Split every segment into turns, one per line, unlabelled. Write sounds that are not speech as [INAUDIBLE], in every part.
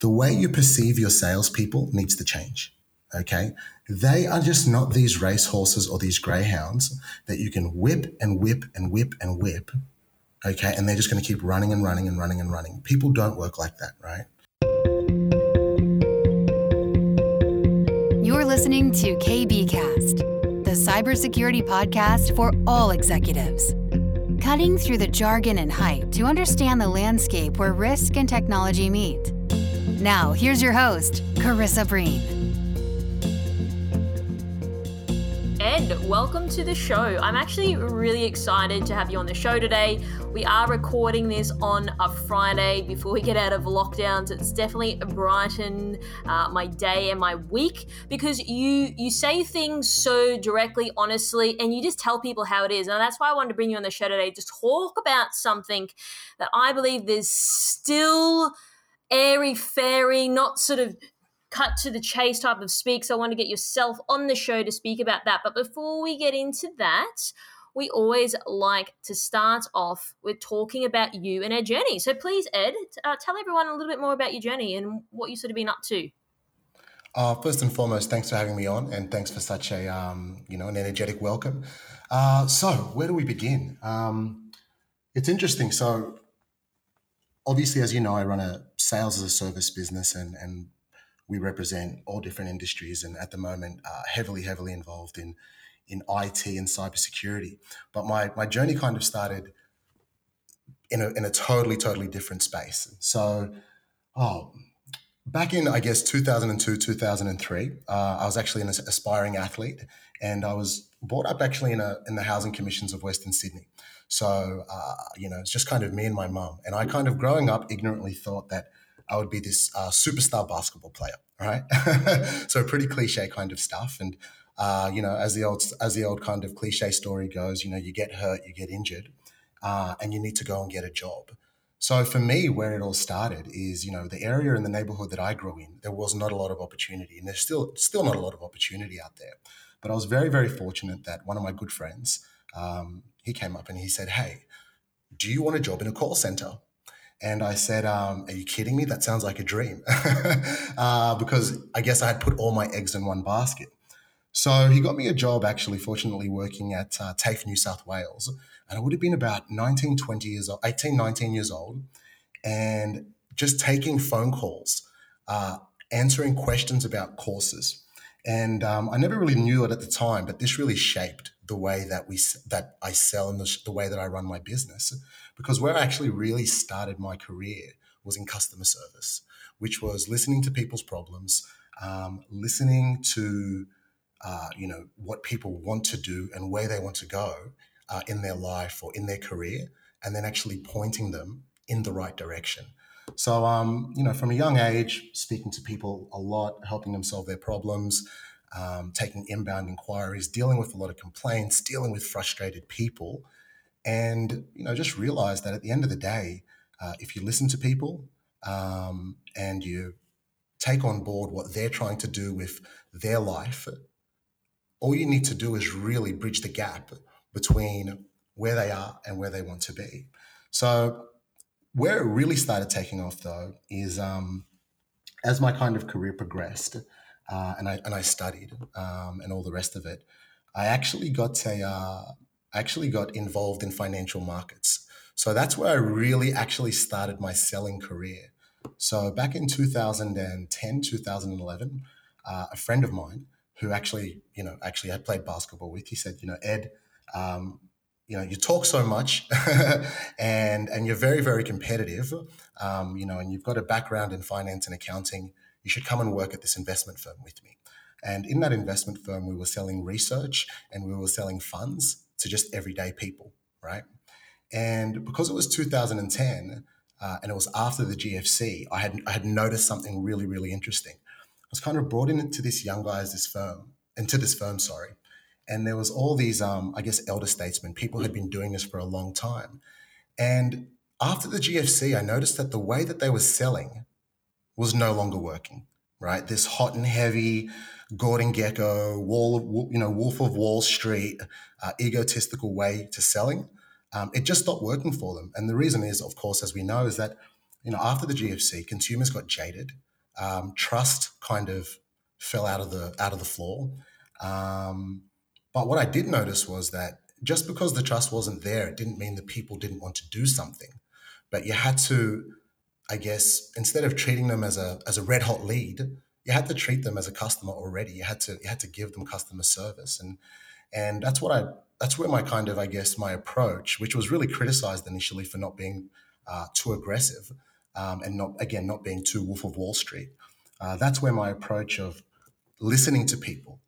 the way you perceive your salespeople needs to change. Okay. They are just not these racehorses or these greyhounds that you can whip and whip and whip and whip. Okay. And they're just going to keep running and running and running and running. People don't work like that, right?
You're listening to KBKast, the cybersecurity podcast for all executives. Cutting through the jargon and hype to understand the landscape where risk and technology meet. Now, here's your host, Karissa Breen.
And welcome to the show. I'm actually really excited to have you on the show today. We are recording this on a Friday before we get out of lockdowns. It's definitely brighten uh, my day and my week because you you say things so directly, honestly, and you just tell people how it is. And that's why I wanted to bring you on the show today to talk about something that I believe there's still airy fairy, not sort of cut to the chase type of speak. So I want to get yourself on the show to speak about that. But before we get into that, we always like to start off with talking about you and our journey. So please, Ed, uh, tell everyone a little bit more about your journey and what you've sort of been up to.
Uh, first and foremost, thanks for having me on, and thanks for such a um, you know an energetic welcome. Uh, so, where do we begin? Um, it's interesting. So, obviously, as you know, I run a sales as a service business, and and we represent all different industries and at the moment uh, heavily, heavily involved in in IT and cybersecurity. But my my journey kind of started in a in a totally, totally different space. So, oh, back in I guess 2002, 2003, uh, I was actually an aspiring athlete, and I was brought up actually in a in the housing commissions of Western Sydney. So, uh, you know, it's just kind of me and my mum. And I kind of growing up ignorantly thought that I would be this uh, superstar basketball player, right? [LAUGHS] so pretty cliche kind of stuff. And uh, you know, as the old as the old kind of cliche story goes, you know, you get hurt, you get injured, uh, and you need to go and get a job. So for me, where it all started is, you know, the area in the neighborhood that I grew in, there was not a lot of opportunity, and there's still still not a lot of opportunity out there. But I was very very fortunate that one of my good friends, um, he came up and he said, "Hey, do you want a job in a call center?" And I said, um, Are you kidding me? That sounds like a dream. [LAUGHS] uh, because I guess I had put all my eggs in one basket. So he got me a job, actually, fortunately, working at uh, TAFE New South Wales. And I would have been about 19, 20 years old, 18, 19 years old, and just taking phone calls, uh, answering questions about courses. And um, I never really knew it at the time, but this really shaped the way that we that I sell and the, the way that I run my business because where I actually really started my career was in customer service, which was listening to people's problems, um, listening to uh, you know what people want to do and where they want to go uh, in their life or in their career, and then actually pointing them in the right direction. So, um, you know, from a young age, speaking to people a lot, helping them solve their problems, um, taking inbound inquiries, dealing with a lot of complaints, dealing with frustrated people, and you know just realize that at the end of the day uh, if you listen to people um, and you take on board what they're trying to do with their life all you need to do is really bridge the gap between where they are and where they want to be. So where it really started taking off though is um, as my kind of career progressed uh, and, I, and I studied um, and all the rest of it I actually got a, uh, actually got involved in financial markets. So that's where I really actually started my selling career. So back in 2010, 2011, uh, a friend of mine who actually, you know, actually had played basketball with, he said, you know, Ed, um, you know, you talk so much [LAUGHS] and and you're very, very competitive, um, you know, and you've got a background in finance and accounting. You should come and work at this investment firm with me. And in that investment firm, we were selling research and we were selling funds to just everyday people, right? And because it was 2010 uh, and it was after the GFC, I had I had noticed something really really interesting. I was kind of brought into this young guys this firm into this firm, sorry, and there was all these um, I guess elder statesmen, people had been doing this for a long time, and after the GFC, I noticed that the way that they were selling was no longer working. Right, this hot and heavy Gordon Gekko, Wall, you know, Wolf of Wall Street, uh, egotistical way to selling, um, it just stopped working for them. And the reason is, of course, as we know, is that you know, after the GFC, consumers got jaded. Um, trust kind of fell out of the out of the floor. Um, but what I did notice was that just because the trust wasn't there, it didn't mean that people didn't want to do something. But you had to, I guess, instead of treating them as a as a red hot lead, you had to treat them as a customer already. You had to you had to give them customer service, and and that's what I that's where my kind of I guess my approach, which was really criticized initially for not being uh, too aggressive um, and not again not being too Wolf of Wall Street. Uh, that's where my approach of listening to people,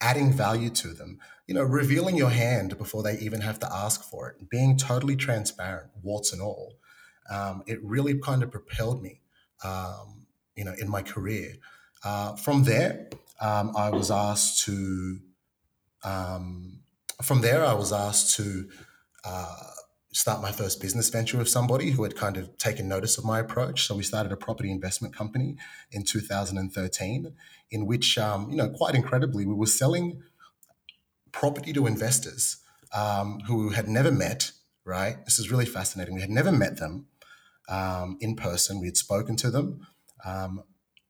adding value to them, you know, revealing your hand before they even have to ask for it, being totally transparent, warts and all. Um, it really kind of propelled me, um, you know, in my career. Uh, from there, um, I was asked to. Um, from there, I was asked to uh, start my first business venture with somebody who had kind of taken notice of my approach. So we started a property investment company in 2013, in which, um, you know, quite incredibly, we were selling property to investors um, who had never met. Right, this is really fascinating. We had never met them um, in person. We had spoken to them. Um,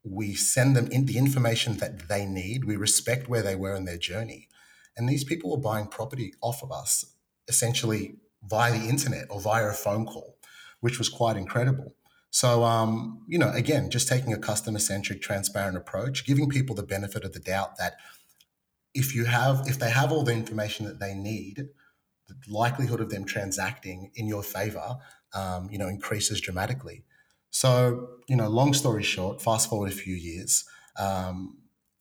we send them in the information that they need. We respect where they were in their journey, and these people were buying property off of us essentially via the internet or via a phone call, which was quite incredible. So, um, you know, again, just taking a customer centric, transparent approach, giving people the benefit of the doubt that if you have, if they have all the information that they need, the likelihood of them transacting in your favor, um, you know, increases dramatically. So, you know, long story short, fast forward a few years, um,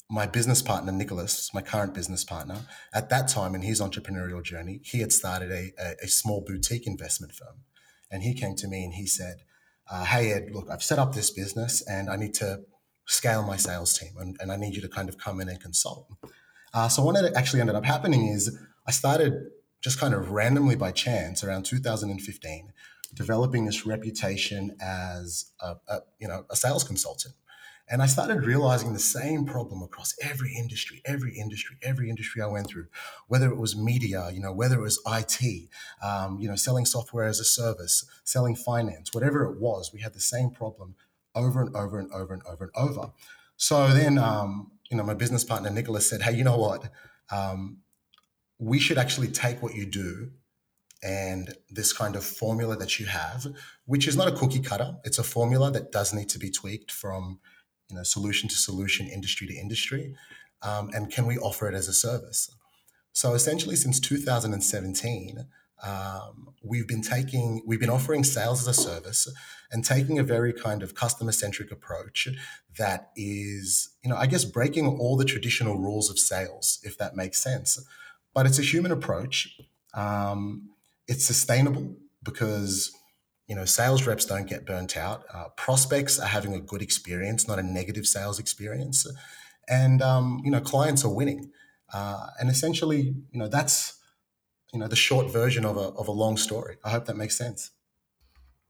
my business partner, Nicholas, my current business partner, at that time in his entrepreneurial journey, he had started a, a, a small boutique investment firm. And he came to me and he said, uh, Hey, Ed, look, I've set up this business and I need to scale my sales team and, and I need you to kind of come in and consult. Uh, so, what actually ended up happening is I started just kind of randomly by chance around 2015 developing this reputation as a, a you know a sales consultant and I started realizing the same problem across every industry, every industry, every industry I went through, whether it was media, you know, whether it was IT, um, you know, selling software as a service, selling finance, whatever it was, we had the same problem over and over and over and over and over. So then, um, you know, my business partner, Nicholas, said, hey, you know what? Um, we should actually take what you do and this kind of formula that you have, which is not a cookie cutter. It's a formula that does need to be tweaked from you know, solution to solution, industry to industry, um, and can we offer it as a service? So essentially, since 2017, um, we've been taking, we've been offering sales as a service, and taking a very kind of customer centric approach that is, you know, I guess breaking all the traditional rules of sales, if that makes sense. But it's a human approach. Um, it's sustainable because you know, sales reps don't get burnt out. Uh, prospects are having a good experience, not a negative sales experience, and um, you know, clients are winning. Uh, and essentially, you know, that's you know the short version of a of a long story. I hope that makes sense.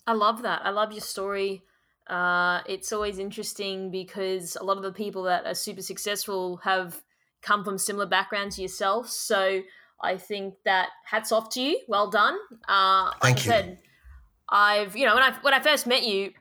I love that. I love your story. Uh, it's always interesting because a lot of the people that are super successful have come from similar backgrounds to yourself. So I think that hats off to you. Well done. Uh,
Thank like you. I said,
I've you know when I when I first met you,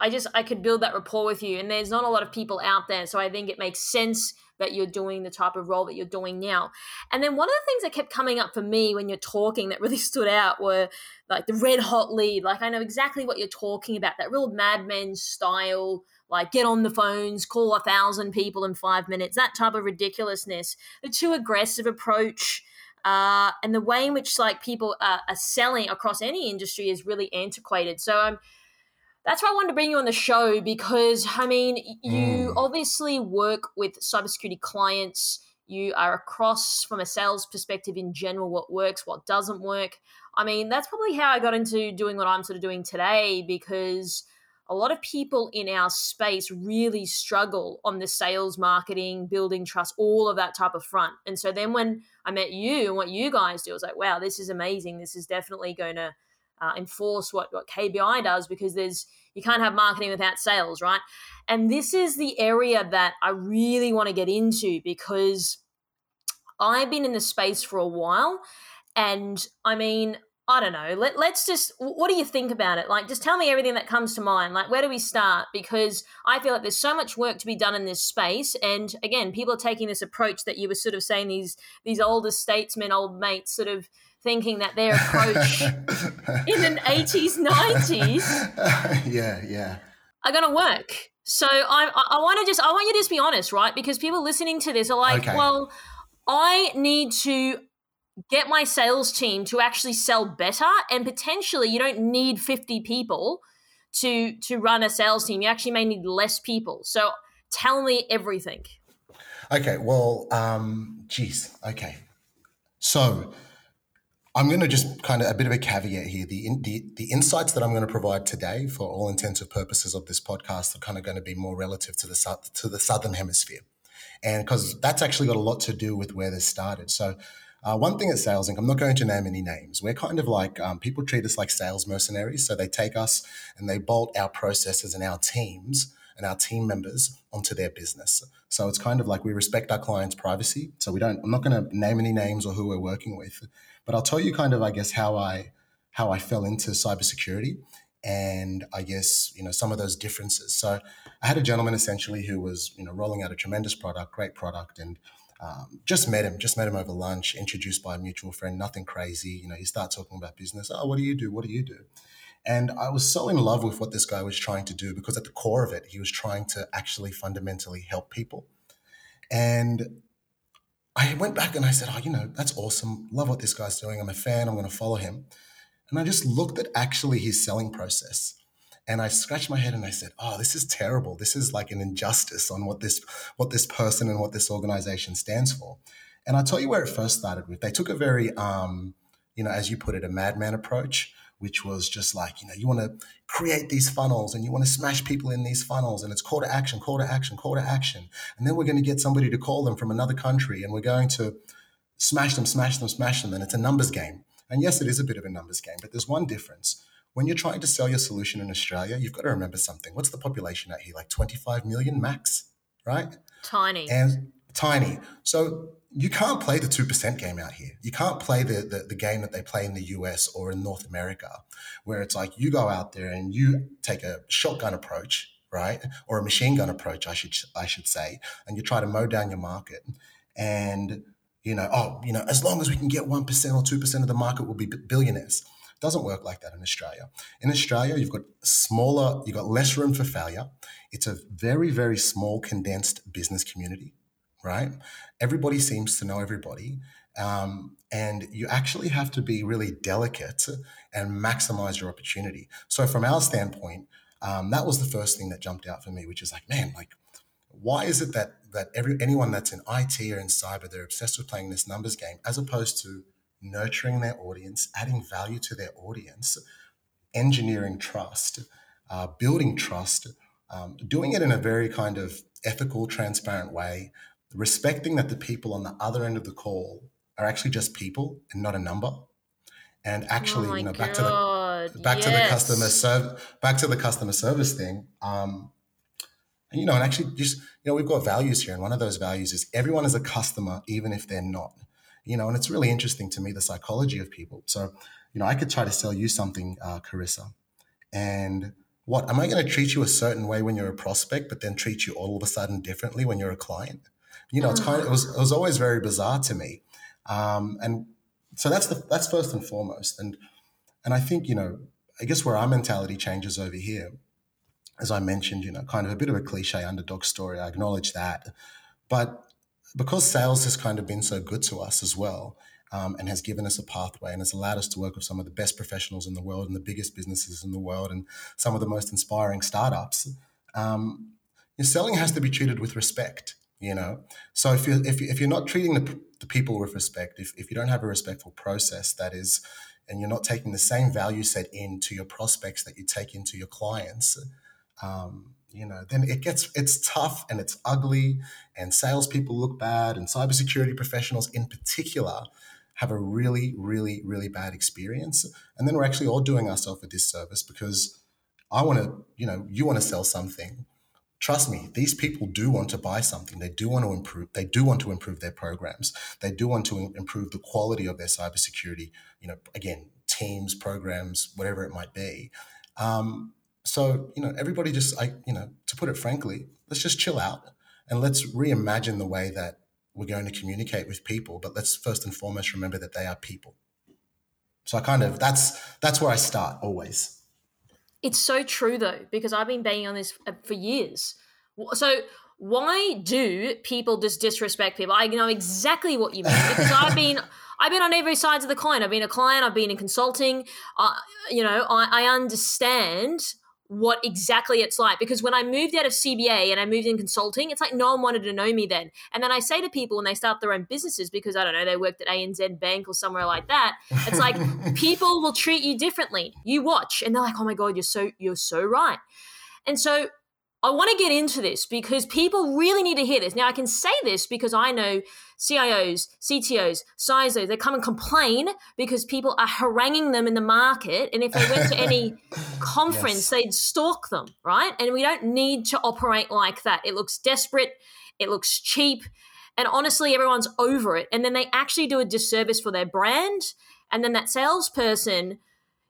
I just I could build that rapport with you, and there's not a lot of people out there, so I think it makes sense that you're doing the type of role that you're doing now. And then one of the things that kept coming up for me when you're talking that really [LAUGHS] stood out were like the red hot lead. Like I know exactly what you're talking about, that real Mad Men style like get on the phones, call a thousand people in five minutes, that type of ridiculousness, the too aggressive approach uh, and the way in which like people are, are, selling across any industry is really antiquated. So um, that's why I wanted to bring you on the show because I mean you mm. obviously work with cybersecurity clients. You are across from a sales perspective in general what works, what doesn't work. I mean that's probably how I got into doing what I'm sort of doing today because a lot of people in our space really struggle on the sales, marketing, building trust, all of that type of front. And so then when I met you and what you guys do, I was like, wow, this is amazing. This is definitely going to uh, enforce what, what KBI does because there's you can't have marketing without sales, right? And this is the area that I really want to get into because I've been in the space for a while. And I mean, I don't know. Let, let's just, what do you think about it? Like, just tell me everything that comes to mind. Like, where do we start? Because I feel like there's so much work to be done in this space. And again, people are taking this approach that you were sort of saying these, these older statesmen, old mates, sort of thinking that their approach [LAUGHS] in the 80s, 90s.
yeah, yeah.
Are going to work. So I, I, want to just, I want you to just be honest, right? Because people listening to this are like, okay. well, I need to get my sales team to actually sell better and potentially you don't need 50 people to to run a sales team. You actually may need less people. So tell me everything.
Okay well um geez okay. So i'm going to just kind of a bit of a caveat here. The, the the insights that i'm going to provide today for all intents and purposes of this podcast are kind of going to be more relative to the to the southern hemisphere. And because that's actually got a lot to do with where this started. So uh, one thing at Sales Inc., I'm not going to name any names. We're kind of like um, people treat us like sales mercenaries. So they take us and they bolt our processes and our teams and our team members onto their business. So it's kind of like we respect our clients' privacy. So we don't. I'm not going to name any names or who we're working with, but I'll tell you kind of, I guess, how I how I fell into cybersecurity and I guess you know some of those differences. So I had a gentleman essentially who was you know rolling out a tremendous product, great product, and um, just met him, just met him over lunch, introduced by a mutual friend, nothing crazy. You know, you start talking about business. Oh, what do you do? What do you do? And I was so in love with what this guy was trying to do because at the core of it, he was trying to actually fundamentally help people. And I went back and I said, Oh, you know, that's awesome. Love what this guy's doing. I'm a fan. I'm going to follow him. And I just looked at actually his selling process. And I scratched my head and I said, "Oh, this is terrible. This is like an injustice on what this what this person and what this organization stands for." And I'll tell you where it first started with. They took a very, um, you know, as you put it, a madman approach, which was just like, you know, you want to create these funnels and you want to smash people in these funnels, and it's call to action, call to action, call to action, and then we're going to get somebody to call them from another country, and we're going to smash them, smash them, smash them, and it's a numbers game. And yes, it is a bit of a numbers game, but there's one difference when you're trying to sell your solution in Australia, you've got to remember something. What's the population out here? Like 25 million max, right?
Tiny.
And tiny. So you can't play the 2% game out here. You can't play the, the, the, game that they play in the US or in North America, where it's like you go out there and you take a shotgun approach, right? Or a machine gun approach, I should, I should say, and you try to mow down your market. And, you know, oh, you know, as long as we can get 1% or 2% of the market, we'll be billionaires doesn't work like that in Australia. In Australia, you've got smaller, you've got less room for failure. It's a very, very small, condensed business community, right? Everybody seems to know everybody. Um, and you actually have to be really delicate and maximize your opportunity. So, from our standpoint, um, that was the first thing that jumped out for me, which is like, man, like, why is it that that every anyone that's in IT or in cyber, they're obsessed with playing this numbers game, as opposed to nurturing their audience, adding value to their audience, engineering trust, uh, building trust, um, doing it in a very kind of ethical, transparent way, respecting that the people on the other end of the call are actually just people and not a number. And actually, oh you know, back God. to the back yes. to the customer serve back to the customer service thing. Um, and, you know, and actually just, you know, we've got values here. And one of those values is everyone is a customer, even if they're not you know, and it's really interesting to me the psychology of people. So, you know, I could try to sell you something, uh, Karissa, and what am I going to treat you a certain way when you're a prospect, but then treat you all of a sudden differently when you're a client? You know, it's kind of it was it was always very bizarre to me, um, and so that's the that's first and foremost, and and I think you know, I guess where our mentality changes over here, as I mentioned, you know, kind of a bit of a cliche underdog story. I acknowledge that, but because sales has kind of been so good to us as well um, and has given us a pathway and has allowed us to work with some of the best professionals in the world and the biggest businesses in the world and some of the most inspiring startups um, selling has to be treated with respect you know? So if you're if, you, if you're not treating the, the people with respect if, if you don't have a respectful process that is and you're not taking the same value set into your prospects that you take into your clients um, you know, then it gets it's tough and it's ugly, and salespeople look bad, and cybersecurity professionals in particular have a really, really, really bad experience. And then we're actually all doing ourselves a disservice because I want to, you know, you want to sell something. Trust me, these people do want to buy something. They do want to improve. They do want to improve their programs. They do want to improve the quality of their cybersecurity. You know, again, teams, programs, whatever it might be. Um, so you know, everybody just I you know, to put it frankly, let's just chill out and let's reimagine the way that we're going to communicate with people. But let's first and foremost remember that they are people. So I kind of that's that's where I start always.
It's so true though, because I've been banging on this uh, for years. So why do people just disrespect people? I know exactly what you mean because I've been [LAUGHS] I've been on every sides of the coin. I've been a client. I've been in consulting. Uh, you know, I, I understand what exactly it's like because when I moved out of CBA and I moved in consulting, it's like no one wanted to know me then. And then I say to people when they start their own businesses because I don't know they worked at ANZ Bank or somewhere like that, it's like [LAUGHS] people will treat you differently. You watch and they're like, "Oh my god, you're so you're so right." And so I want to get into this because people really need to hear this. Now, I can say this because I know CIOs, CTOs, CISOs, they come and complain because people are haranguing them in the market. And if they went to any [LAUGHS] conference, yes. they'd stalk them, right? And we don't need to operate like that. It looks desperate, it looks cheap. And honestly, everyone's over it. And then they actually do a disservice for their brand. And then that salesperson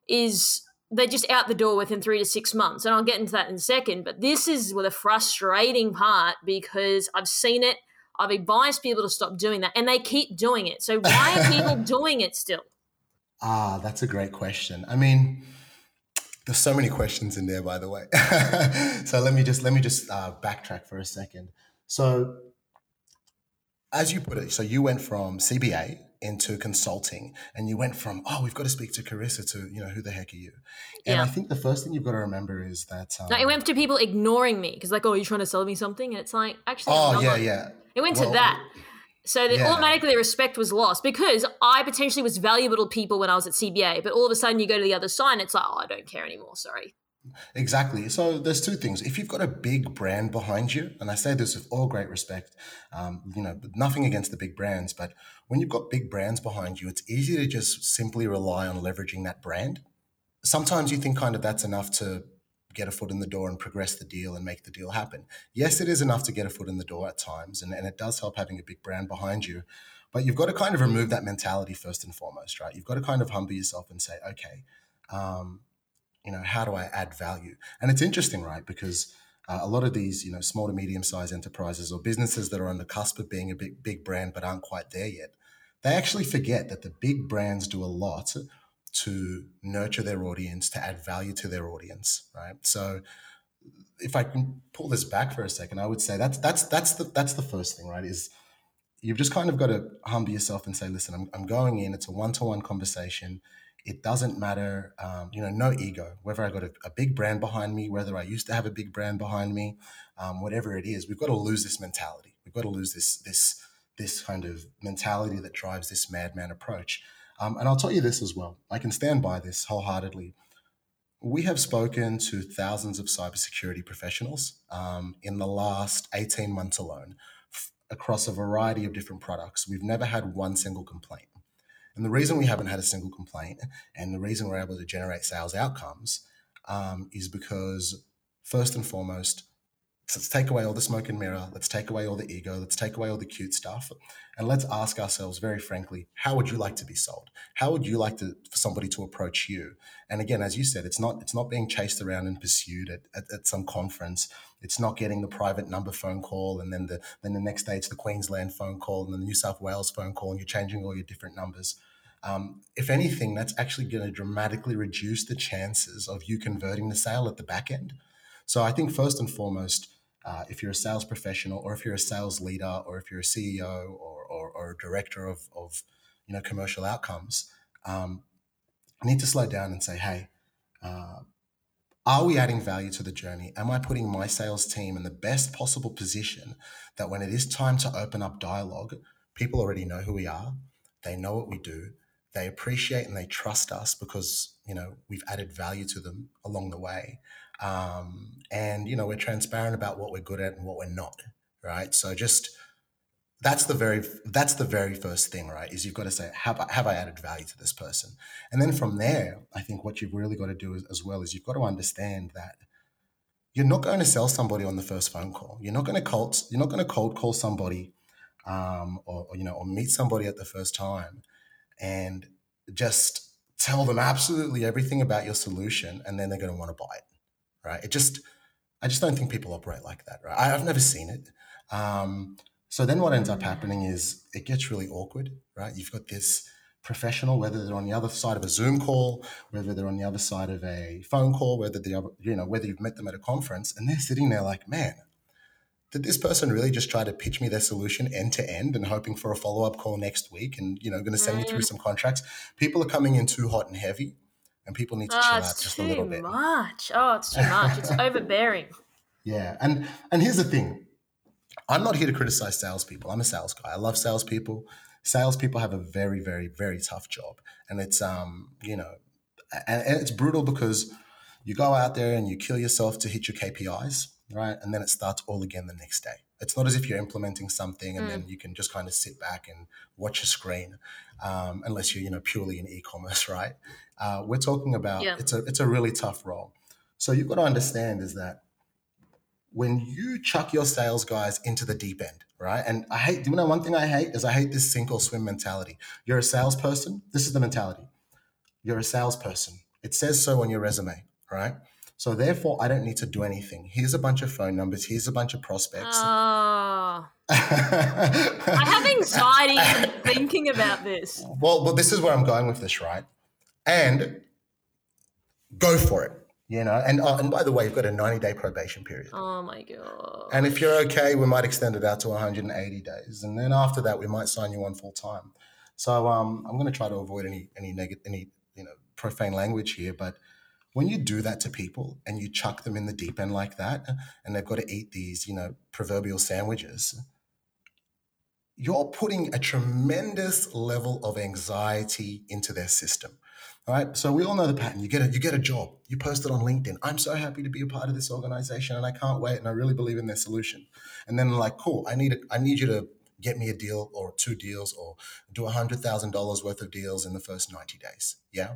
is they're just out the door within three to six months. And I'll get into that in a second. But this is the frustrating part because I've seen it. I've advised people to stop doing that and they keep doing it. So why are people [LAUGHS] doing it still?
Ah, that's a great question. I mean, there's so many questions in there, by the way. [LAUGHS] so let me just let me just uh, backtrack for a second. So, as you put it, so you went from CBA into consulting and you went from oh we've got to speak to Karissa to you know who the heck are you? And yeah. i think the first thing you've got to remember is that
um, no, it went to people ignoring me because like oh you're trying to sell me something? And it's like actually
oh yeah yeah.
It went well, to that. So that yeah. automatically respect was lost because i potentially was valuable to people when i was at cba but all of a sudden you go to the other side and it's like oh i don't care anymore sorry
Exactly. So there's two things. If you've got a big brand behind you, and I say this with all great respect, um, you know, nothing against the big brands, but when you've got big brands behind you, it's easy to just simply rely on leveraging that brand. Sometimes you think kind of that's enough to get a foot in the door and progress the deal and make the deal happen. Yes, it is enough to get a foot in the door at times, and, and it does help having a big brand behind you. But you've got to kind of remove that mentality first and foremost, right? You've got to kind of humble yourself and say, okay, um, you know, how do I add value? And it's interesting, right? Because uh, a lot of these, you know, small to medium sized enterprises or businesses that are on the cusp of being a big, big brand but aren't quite there yet, they actually forget that the big brands do a lot to nurture their audience, to add value to their audience, right? So if I can pull this back for a second, I would say that's that's that's the that's the first thing, right? Is you've just kind of got to humble yourself and say, listen, I'm, I'm going in. It's a one to one conversation. It doesn't matter, um, you know, no ego. Whether I got a, a, big brand behind me, whether I used to have a big brand behind me, um, whatever it is, we've got to lose this mentality. We've got to lose this this this kind of mentality that drives this madman approach. Um, and I'll tell you this as well. I can stand by this wholeheartedly. We have spoken to thousands of cybersecurity professionals um, in the last 18 months alone f- across a variety of different products. We've never had one single complaint. And the reason we haven't had a single complaint and the reason we're able to generate sales outcomes um, is because, first and foremost, let's take away all the smoke and mirror. Let's take away all the ego. Let's take away all the cute stuff. And let's ask ourselves very frankly, how would you like to be sold? How would you like to, for somebody to approach you? And again, as you said, it's not, it's not being chased around and pursued at, at, at some conference. It's not getting the private number phone call. And then the, then the next day it's the Queensland phone call and then the New South Wales phone call and you're changing all your different numbers. Um, if anything, that's actually going to dramatically reduce the chances of you converting the sale at the back end. So I think first and foremost, uh, if you're a sales professional or if you're a sales leader or if you're a CEO or, or, or a director of, of you know commercial outcomes, um, need to slow down and say, hey, uh, are we adding value to the journey? Am I putting my sales team in the best possible position that when it is time to open up dialogue, people already know who we are, they know what we do, they appreciate and they trust us because you know we've added value to them along the way um, and you know we're transparent about what we're good at and what we're not right so just that's the very that's the very first thing right is you've got to say have I, have I added value to this person and then from there i think what you've really got to do is, as well is you've got to understand that you're not going to sell somebody on the first phone call you're not going to cold you're not going to cold call somebody um, or, or you know or meet somebody at the first time and just tell them absolutely everything about your solution, and then they're going to want to buy it, right? It just, I just don't think people operate like that, right? I've never seen it. Um, so then what ends up happening is it gets really awkward, right? You've got this professional, whether they're on the other side of a Zoom call, whether they're on the other side of a phone call, whether the other, you know, whether you've met them at a conference, and they're sitting there like, man, did this person really just try to pitch me their solution end to end and hoping for a follow up call next week and you know going to send me through mm. some contracts? People are coming in too hot and heavy, and people need to oh, chill out just a little bit.
Much. Oh, it's too much. It's [LAUGHS] overbearing.
Yeah, and and here's the thing. I'm not here to criticize salespeople. I'm a sales guy. I love salespeople. Salespeople have a very, very, very tough job, and it's um, you know, and, and it's brutal because you go out there and you kill yourself to hit your KPIs right? And then it starts all again the next day. It's not as if you're implementing something and mm. then you can just kind of sit back and watch a screen, um, unless you're you know purely in e-commerce, [LAUGHS] right? Uh, we're talking about yeah. it's a it's a really tough role. So you've got to understand is that when you chuck your sales guys into the deep end, right? And I hate, do you know, one thing I hate is I hate this sink or swim mentality. You're a salesperson. This is the mentality. You're a salesperson. It says so on your resume, right? So therefore, I don't need to do anything. Here's a bunch of phone numbers. Here's a bunch of prospects.
Oh. [LAUGHS] I have anxiety thinking about this.
Well, well, this is where I'm going with this, right? And go for it. You know, and uh, and by the way, you've got a 90 day probation period.
Oh my god!
And if you're okay, we might extend it out to 180 days, and then after that, we might sign you on full time. So um, I'm going to try to avoid any any negative any you know profane language here, but when you do that to people and you chuck them in the deep end like that and they've got to eat these you know proverbial sandwiches you're putting a tremendous level of anxiety into their system all right so we all know the pattern you get a you get a job you post it on linkedin i'm so happy to be a part of this organization and i can't wait and i really believe in their solution and then like cool i need a, i need you to get me a deal or two deals or do a hundred thousand dollars worth of deals in the first 90 days yeah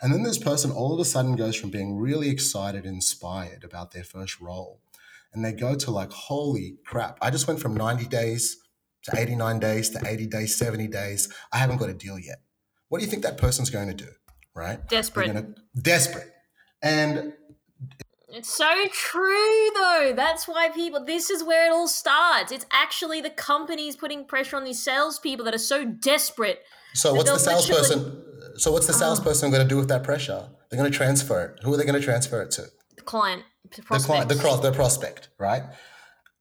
and then this person all of a sudden goes from being really excited, inspired about their first role, and they go to like, holy crap, I just went from 90 days to 89 days to 80 days, 70 days. I haven't got a deal yet. What do you think that person's going to do? Right?
Desperate.
Gonna, desperate. And
it's so true, though. That's why people, this is where it all starts. It's actually the companies putting pressure on these salespeople that are so desperate.
So, what's the salesperson? So what's the oh. salesperson going to do with that pressure? They're going to transfer it. Who are they going to transfer it to?
The client.
The, the client. The, cross, the prospect, right?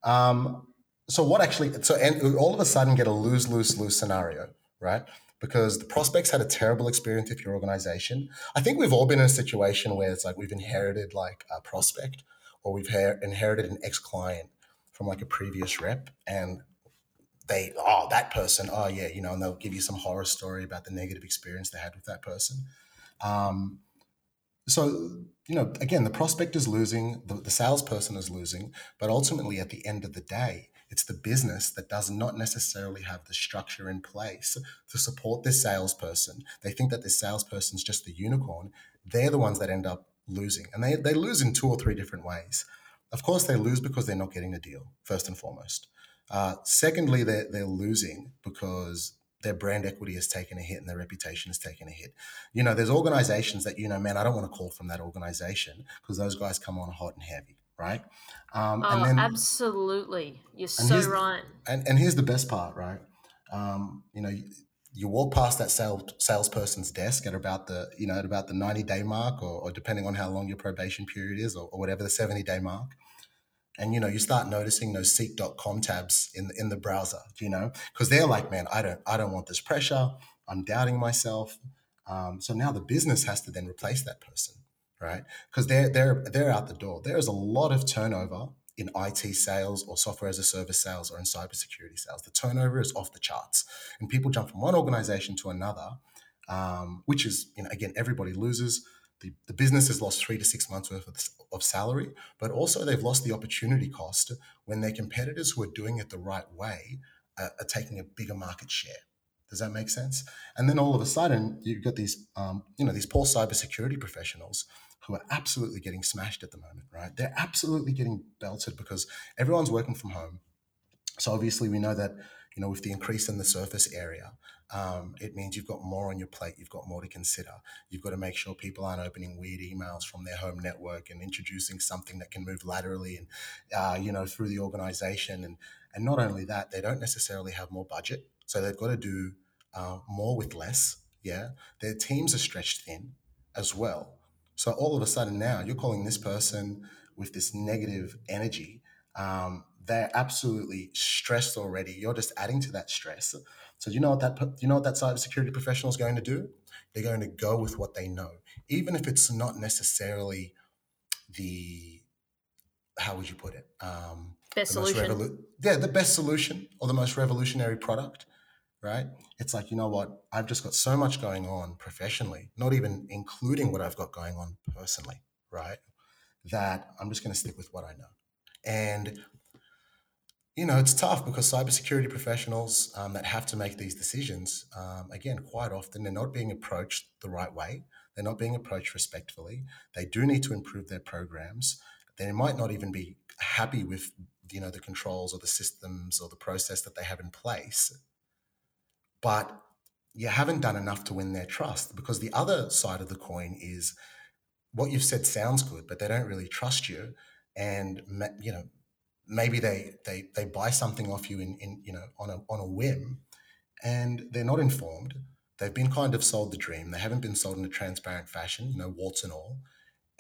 Um, so what actually? So and all of a sudden get a lose lose lose scenario, right? Because the prospects had a terrible experience with your organization. I think we've all been in a situation where it's like we've inherited like a prospect or we've inherited an ex client from like a previous rep, and they oh that person oh yeah you know and they'll give you some horror story about the negative experience they had with that person um, so you know again the prospect is losing the, the salesperson is losing but ultimately at the end of the day it's the business that does not necessarily have the structure in place to support this salesperson. They think that this salesperson's just the unicorn. They're the ones that end up losing and they, they lose in two or three different ways. Of course they lose because they're not getting a deal first and foremost. Uh, secondly, they're, they're losing because their brand equity has taken a hit and their reputation has taken a hit. You know, there's organizations that, you know, man, I don't want to call from that organization because those guys come on hot and heavy, right?
Um, oh, and then, absolutely. You're so right.
And, and here's the best part, right? Um, you know, you, you, walk past that sales, salesperson's desk at about the, you know, at about the 90 day mark or, or depending on how long your probation period is or, or whatever the 70 day mark and you know you start noticing those seek.com tabs in in the browser you know because they're like man i don't i don't want this pressure i'm doubting myself um, so now the business has to then replace that person right because they're they're they're out the door there is a lot of turnover in IT sales or software as a service sales or in cybersecurity sales. The turnover is off the charts, and people jump from one organization to another, um, which is, you know, again, everybody loses the, the business has lost three to six months worth of, of salary, but also they've lost the opportunity cost when their competitors who are doing it the right way are, are taking a bigger market share. Does that make sense? And then all of a sudden, you've got these, um, you know, these poor cybersecurity professionals who are absolutely getting smashed at the moment, right? They're absolutely getting belted because everyone's working from home. So obviously, we know that, you know, with the increase in the surface area, um, it means you've got more on your plate. You've got more to consider. You've got to make sure people aren't opening weird emails from their home network and introducing something that can move laterally and, uh, you know, through the organization. And, and not only that, they don't necessarily have more budget. So they've got to do uh, more with less. Yeah. Their teams are stretched thin as well. So all of a sudden now you're calling this person with this negative energy. Um, they're absolutely stressed already. You're just adding to that stress. So you know what that you know what that cybersecurity professional is going to do? They're going to go with what they know, even if it's not necessarily the how would you put it?
Um, best solution. Revolu-
yeah, the best solution or the most revolutionary product, right? It's like you know what? I've just got so much going on professionally, not even including what I've got going on personally, right? That I'm just going to stick with what I know. And you know, it's tough because cybersecurity professionals um, that have to make these decisions, um, again, quite often they're not being approached the right way. They're not being approached respectfully. They do need to improve their programs. They might not even be happy with, you know, the controls or the systems or the process that they have in place. But you haven't done enough to win their trust because the other side of the coin is what you've said sounds good, but they don't really trust you. And, you know, maybe they they they buy something off you in, in you know on a on a whim and they're not informed. They've been kind of sold the dream. They haven't been sold in a transparent fashion you know warts and all.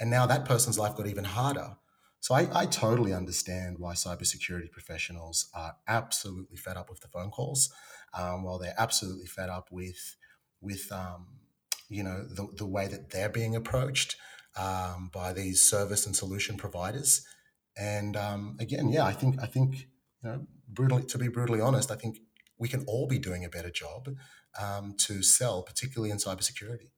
And now that person's life got even harder. So I, I totally understand why cybersecurity professionals are absolutely fed up with the phone calls um, while they're absolutely fed up with with um, you know the, the way that they're being approached um, by these service and solution providers and um, again, yeah, I think I think you know, brutally to be brutally honest, I think we can all be doing a better job um, to sell, particularly in cybersecurity.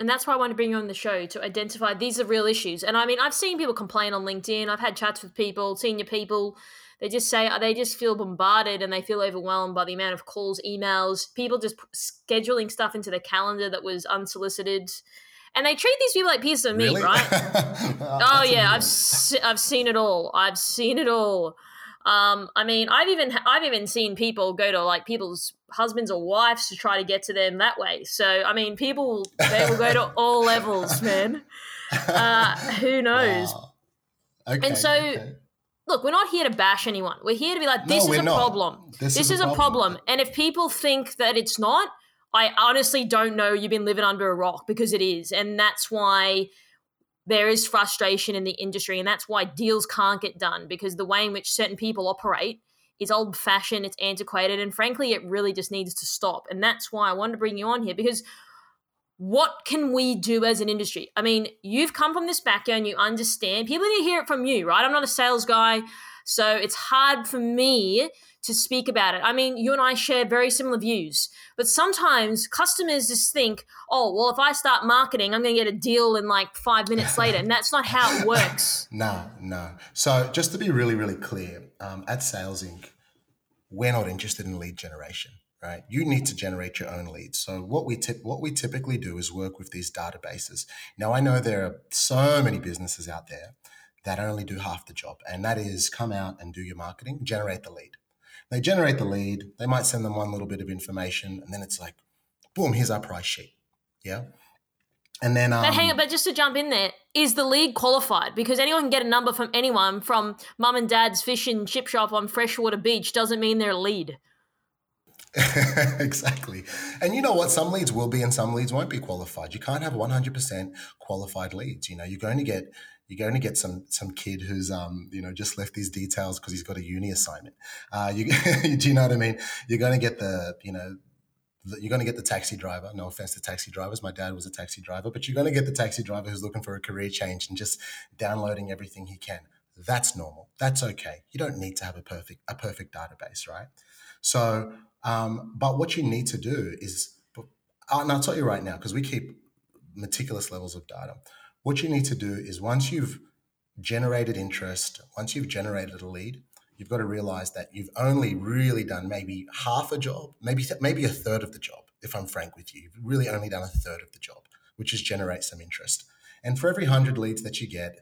And that's why I want to bring you on the show to identify these are real issues. And I mean, I've seen people complain on LinkedIn. I've had chats with people, senior people. They just say they just feel bombarded and they feel overwhelmed by the amount of calls, emails, people just scheduling stuff into the calendar that was unsolicited and they treat these people like pieces of meat, right? [LAUGHS] oh, oh yeah, I've se- I've seen it all. I've seen it all. Um, I mean, I've even I've even seen people go to like people's husbands or wives to try to get to them that way. So I mean, people they will go to [LAUGHS] all levels, man. Uh, who [LAUGHS] knows? Wow. Okay, and so. Okay. Look, we're not here to bash anyone. We're here to be like, this no, is a not. problem. This, this is, is, a problem. problem. And if people think that it's not, I honestly don't know you've been living under a rock because it is. And that's why there is frustration in the industry. And that's why deals can't get done because the way in which certain people operate is old fashioned, it's antiquated. And frankly, it really just needs to stop. And that's why I wanted to bring you on here because what can we do as an industry? I mean, you've come from this background, you understand. People need to hear it from you, right? I'm not a sales guy. So it's hard for me to speak about it. I mean, you and I share very similar views, but sometimes customers just think, oh, well, if I start marketing, I'm going to get a deal in like five minutes later. And that's not how it [LAUGHS] works.
no, no. So just to be really, really clear, um, at Sales Inc., we're not interested in lead generation. Right, you need to generate your own leads. So what we tip, what we typically do is work with these databases. Now I know there are so many businesses out there that only do half the job, and that is come out and do your marketing, generate the lead. They generate the lead. They might send them one little bit of information, and then it's like, boom, here's our price sheet. Yeah. And then, um,
but hang on, but just to jump in there, is the lead qualified? Because anyone can get a number from anyone from mum and dad's fish and chip shop on Freshwater Beach doesn't mean they're a lead. [LAUGHS]
exactly. And you know what? Some leads will be and some leads won't be qualified. You can't have 100% qualified leads. You know, you're going to get you're going to get some some kid who's um you know just left these details because he's got a uni assignment. Uh, you [LAUGHS] do you know what I mean? You're going to get the you know you're going to get the taxi driver. No offense to taxi drivers. My dad was a taxi driver, but you're going to get the taxi driver who's looking for a career change and just downloading everything he can. That's normal. That's okay. You don't need to have a perfect a perfect database, right? So, um, but what you need to do is, and I'll tell you right now because we keep meticulous levels of data. What you need to do is once you've generated interest, once you've generated a lead, you've got to realize that you've only really done maybe half a job, maybe maybe a third of the job. If I'm frank with you, you've really only done a third of the job, which is generate some interest. And for every hundred leads that you get,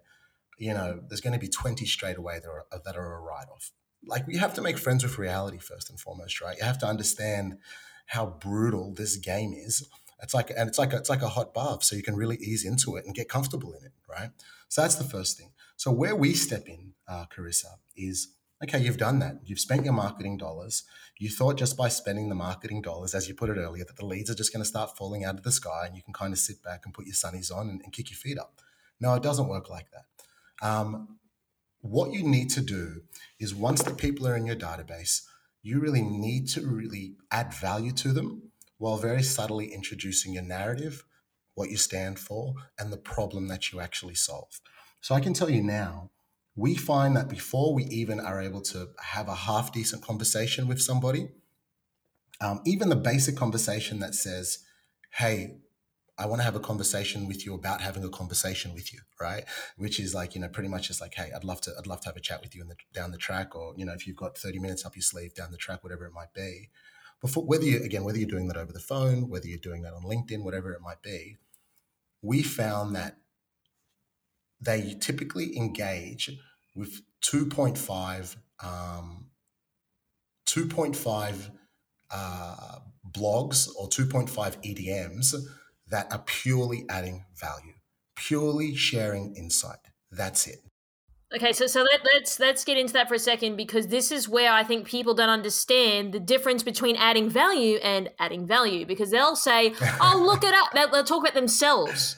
you know, there's going to be 20 straight away that are, uh, that are a write off. Like you have to make friends with reality first and foremost, right? You have to understand how brutal this game is. It's like and it's like a, it's like a hot bath, so you can really ease into it and get comfortable in it, right? So that's the first thing. So where we step in, uh, Karissa, is okay. You've done that. You've spent your marketing dollars. You thought just by spending the marketing dollars, as you put it earlier, that the leads are just going to start falling out of the sky, and you can kind of sit back and put your sunnies on and, and kick your feet up. No, it doesn't work like that. Um, what you need to do is once the people are in your database, you really need to really add value to them while very subtly introducing your narrative, what you stand for, and the problem that you actually solve. So I can tell you now, we find that before we even are able to have a half decent conversation with somebody, um, even the basic conversation that says, hey, I want to have a conversation with you about having a conversation with you, right? Which is like, you know, pretty much just like, hey, I'd love to, I'd love to have a chat with you in the, down the track, or you know, if you've got thirty minutes up your sleeve down the track, whatever it might be. Before, whether you again, whether you're doing that over the phone, whether you're doing that on LinkedIn, whatever it might be, we found that they typically engage with 2.5 um, 2.5 uh, blogs or 2.5 EDMs that are purely adding value, purely sharing insight. That's it.
Okay, so so let, let's let's get into that for a second because this is where I think people don't understand the difference between adding value and adding value because they'll say, [LAUGHS] "Oh, look it up." They'll, they'll talk about themselves.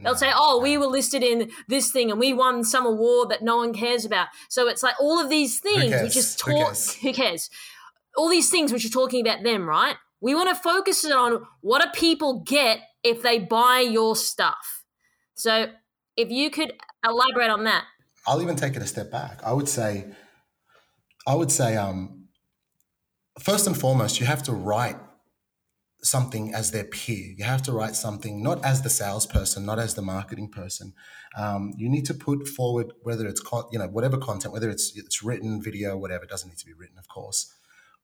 They'll say, "Oh, we were listed in this thing and we won some award that no one cares about." So it's like all of these things which is talk. Who cares? Who cares? All these things which are talking about them, right? We want to focus on what do people get if they buy your stuff. So if you could elaborate on that.
I'll even take it a step back. I would say, I would say, um, first and foremost, you have to write something as their peer. You have to write something not as the salesperson, not as the marketing person. Um, you need to put forward whether it's con- you know whatever content, whether it's it's written, video, whatever. It doesn't need to be written, of course,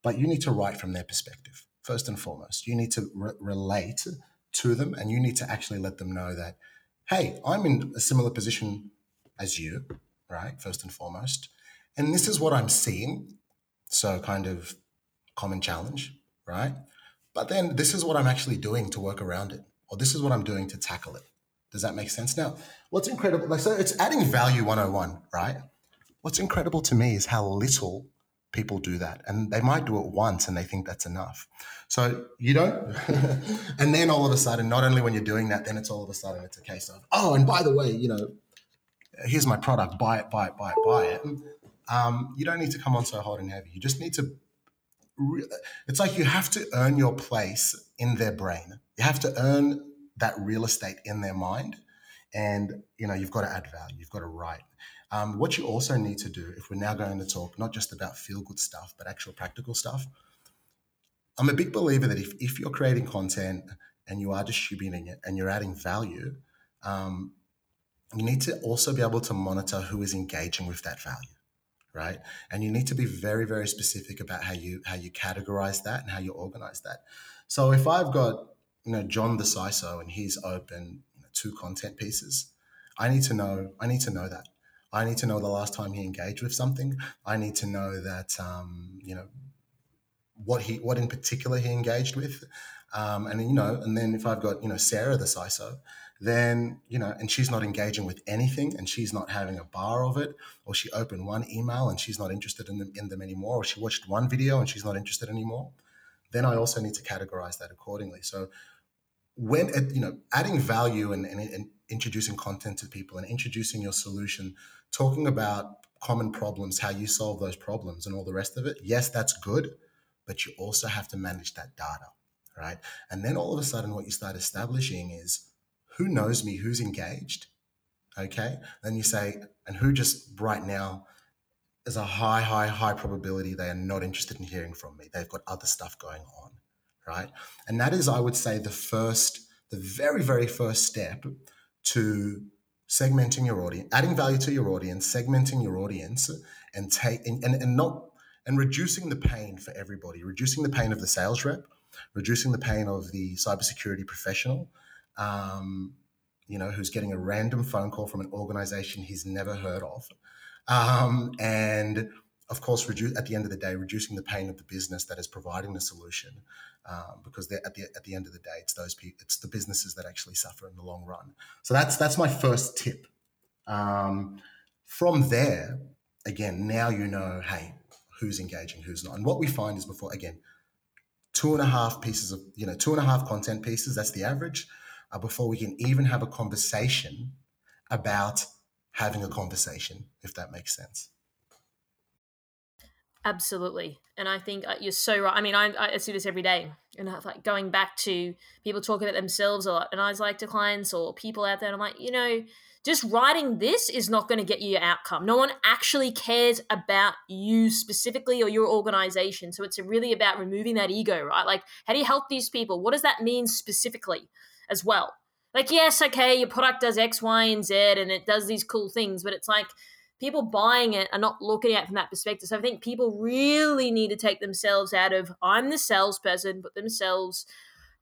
but you need to write from their perspective first and foremost. You need to re- relate to them and you need to actually let them know that, hey, I'm in a similar position as you, right? First and foremost. And this is what I'm seeing. So, kind of common challenge, right? But then this is what I'm actually doing to work around it, or this is what I'm doing to tackle it. Does that make sense? Now, what's incredible, like, so it's adding value 101, right? What's incredible to me is how little people do that. And they might do it once and they think that's enough. So you don't, [LAUGHS] and then all of a sudden, not only when you're doing that, then it's all of a sudden it's a case of, oh, and by the way, you know, here's my product, buy it, buy it, buy it, buy it. Um, you don't need to come on so hot and heavy. You just need to, re- it's like you have to earn your place in their brain. You have to earn that real estate in their mind. And, you know, you've got to add value. You've got to write. Um, what you also need to do, if we're now going to talk not just about feel good stuff, but actual practical stuff, I'm a big believer that if, if you're creating content and you are distributing it and you're adding value, um, you need to also be able to monitor who is engaging with that value right? And you need to be very very specific about how you how you categorize that and how you organize that. So if i've got you know john the CISO and he's open you know, two content pieces i need to know i need to know that. I need to know the last time he engaged with something. I need to know that um, you know what he what in particular he engaged with. Um, and you know and then if i've got you know sarah the CISO then you know and she's not engaging with anything and she's not having a bar of it or she opened one email and she's not interested in them, in them anymore or she watched one video and she's not interested anymore then i also need to categorize that accordingly so when you know adding value and, and, and introducing content to people and introducing your solution talking about common problems how you solve those problems and all the rest of it yes that's good but you also have to manage that data, right? And then all of a sudden, what you start establishing is who knows me, who's engaged, okay? Then you say, and who just right now is a high, high, high probability they are not interested in hearing from me. They've got other stuff going on, right? And that is, I would say, the first, the very, very first step to segmenting your audience, adding value to your audience, segmenting your audience, and take and, and, and not and reducing the pain for everybody, reducing the pain of the sales rep, reducing the pain of the cybersecurity professional, um, you know, who's getting a random phone call from an organization he's never heard of, um, and of course, reduce at the end of the day, reducing the pain of the business that is providing the solution, um, because at the at the end of the day, it's those people, it's the businesses that actually suffer in the long run. So that's that's my first tip. Um, from there, again, now you know, hey, who's engaging, who's not, and what we find is before again, two and a half pieces of you know two and a half content pieces. That's the average. Uh, before we can even have a conversation about having a conversation, if that makes sense.
Absolutely. And I think uh, you're so right. I mean, I, I see this every day. And I like going back to people talking about themselves a lot. And I was like to clients or people out there, and I'm like, you know, just writing this is not going to get you your outcome. No one actually cares about you specifically or your organization. So it's really about removing that ego, right? Like, how do you help these people? What does that mean specifically as well? Like, yes, okay, your product does X, Y, and Z and it does these cool things, but it's like, people buying it are not looking at it from that perspective. So I think people really need to take themselves out of I'm the salesperson, but themselves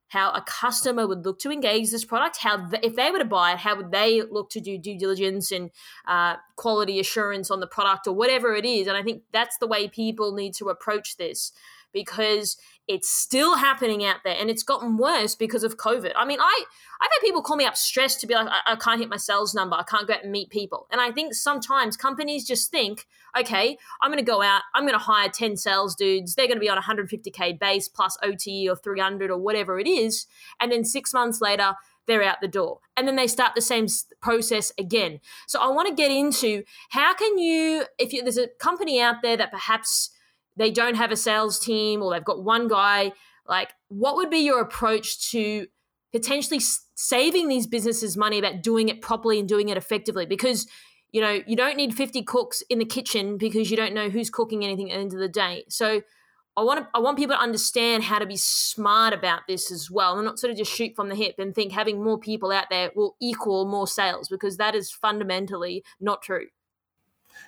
how a customer would look to engage this product. How if they were to buy it, how would they look to do due diligence and uh, quality assurance on the product or whatever it is? And I think that's the way people need to approach this because it's still happening out there and it's gotten worse because of COVID. I mean, I, I've had people call me up stressed to be like, I, I can't hit my sales number. I can't go out and meet people. And I think sometimes companies just think, okay, I'm going to go out, I'm going to hire 10 sales dudes. They're going to be on 150K base plus OTE or 300 or whatever it is. And then six months later, they're out the door. And then they start the same process again. So I want to get into how can you, if you, there's a company out there that perhaps they don't have a sales team or they've got one guy like what would be your approach to potentially saving these businesses money about doing it properly and doing it effectively because you know you don't need 50 cooks in the kitchen because you don't know who's cooking anything at the end of the day so I want to, I want people to understand how to be smart about this as well, and not sort of just shoot from the hip and think having more people out there will equal more sales because that is fundamentally not true.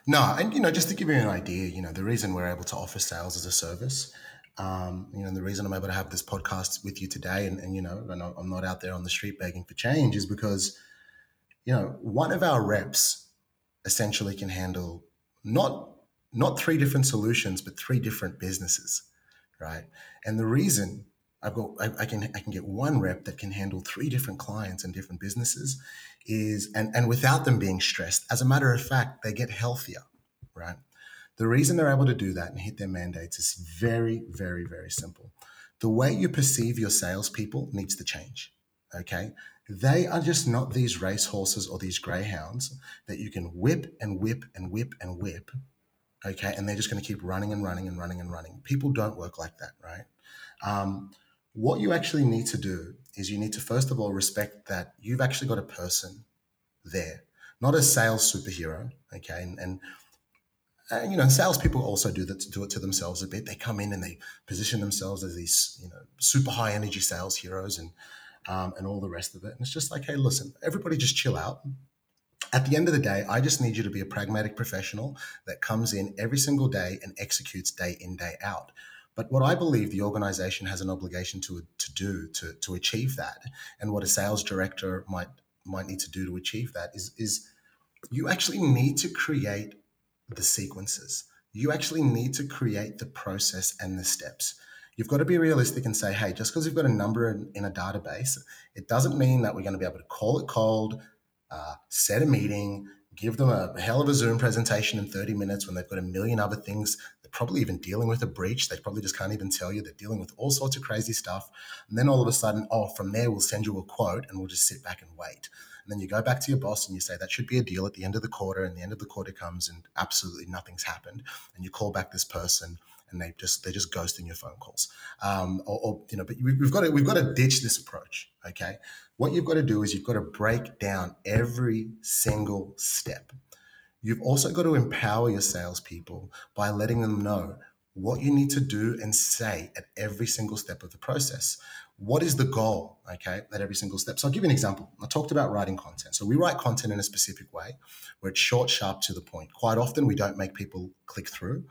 No, and you know, just to give you an idea, you know, the reason we're able to offer sales as a service, um, you know, the reason I'm able to have this podcast with you today, and, and you know, and I'm not out there on the street begging for change, is because, you know, one of our reps essentially can handle not not three different solutions, but three different businesses, right? And the reason I've got I, I, can I can get one rep that can handle three different clients and different businesses is and and without them being stressed. As a matter of fact, they get healthier, right? The reason they're able to do that and hit their mandates is very, very, very simple. The way you perceive your salespeople needs to change. Okay. They are just not these race horses or these greyhounds that you can whip and whip and whip and whip. Okay. And they're just going to keep running and running and running and running. People don't work like that, right? Um, what you actually need to do is you need to first of all respect that you've actually got a person there, not a sales superhero. Okay, and, and and you know, salespeople also do that do it to themselves a bit. They come in and they position themselves as these, you know, super high energy sales heroes and um, and all the rest of it. And it's just like, hey, listen, everybody just chill out. At the end of the day, I just need you to be a pragmatic professional that comes in every single day and executes day in, day out. But what I believe the organization has an obligation to, to do to, to achieve that, and what a sales director might might need to do to achieve that is, is you actually need to create the sequences. You actually need to create the process and the steps. You've got to be realistic and say, hey, just because you've got a number in, in, a database, it doesn't mean that we're going to be able to call it cold, uh, set a meeting, give them a hell of a Zoom presentation in 30 minutes when they've got a million other things probably even dealing with a breach. They probably just can't even tell you. They're dealing with all sorts of crazy stuff. And then all of a sudden, oh, from there, we'll send you a quote and we'll just sit back and wait. And then you go back to your boss and you say, that should be a deal at the end of the quarter. And the end of the quarter comes and absolutely nothing's happened. And you call back this person and they just they're just ghosting your phone calls. Um, or, or, you know, but we've got to we've got to ditch this approach. Okay, what you've got to do is you've got to break down every single step. You've also got to empower your salespeople by letting them know what you need to do and say at every single step of the process. What is the goal, okay, at every single step? So I'll give you an example. I talked about writing content. So we write content in a specific way where it's short, sharp, to the point. Quite often, we don't make people click through.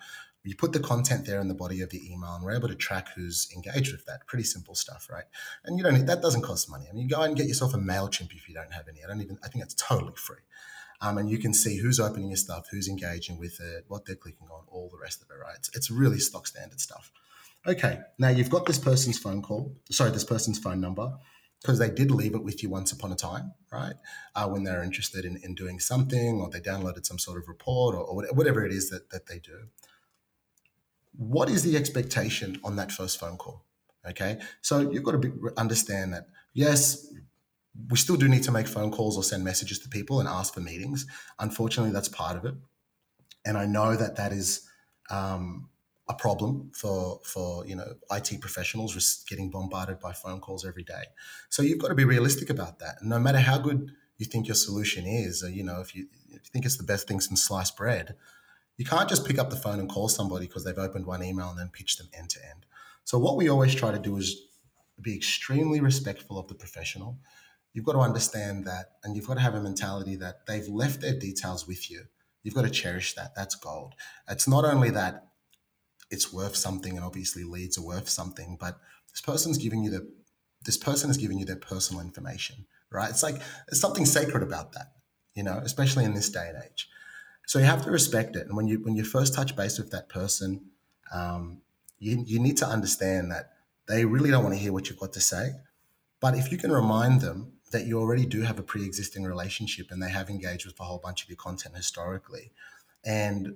You put the content there in the body of the email, and we're able to track who's engaged with that. Pretty simple stuff, right? And you don't that doesn't cost money. I mean, you go and get yourself a Mailchimp if you don't have any. I don't even. I think it's totally free. Um, and you can see who's opening your stuff, who's engaging with it, what they're clicking on, all the rest of it, right? It's, it's really stock standard stuff. Okay, now you've got this person's phone call, sorry, this person's phone number, because they did leave it with you once upon a time, right? Uh, when they're interested in, in doing something or they downloaded some sort of report or, or whatever it is that, that they do. What is the expectation on that first phone call? Okay, so you've got to be, understand that yes, we still do need to make phone calls or send messages to people and ask for meetings. Unfortunately, that's part of it, and I know that that is um, a problem for for you know IT professionals getting bombarded by phone calls every day. So you've got to be realistic about that. no matter how good you think your solution is, or, you know if you, if you think it's the best thing since sliced bread, you can't just pick up the phone and call somebody because they've opened one email and then pitch them end to end. So what we always try to do is be extremely respectful of the professional. You've got to understand that, and you've got to have a mentality that they've left their details with you. You've got to cherish that. That's gold. It's not only that it's worth something and obviously leads are worth something but this person's giving you the this person is giving you their personal information right it's like there's something sacred about that you know especially in this day and age so you have to respect it and when you when you first touch base with that person um, you, you need to understand that they really don't want to hear what you've got to say but if you can remind them that you already do have a pre-existing relationship and they have engaged with a whole bunch of your content historically and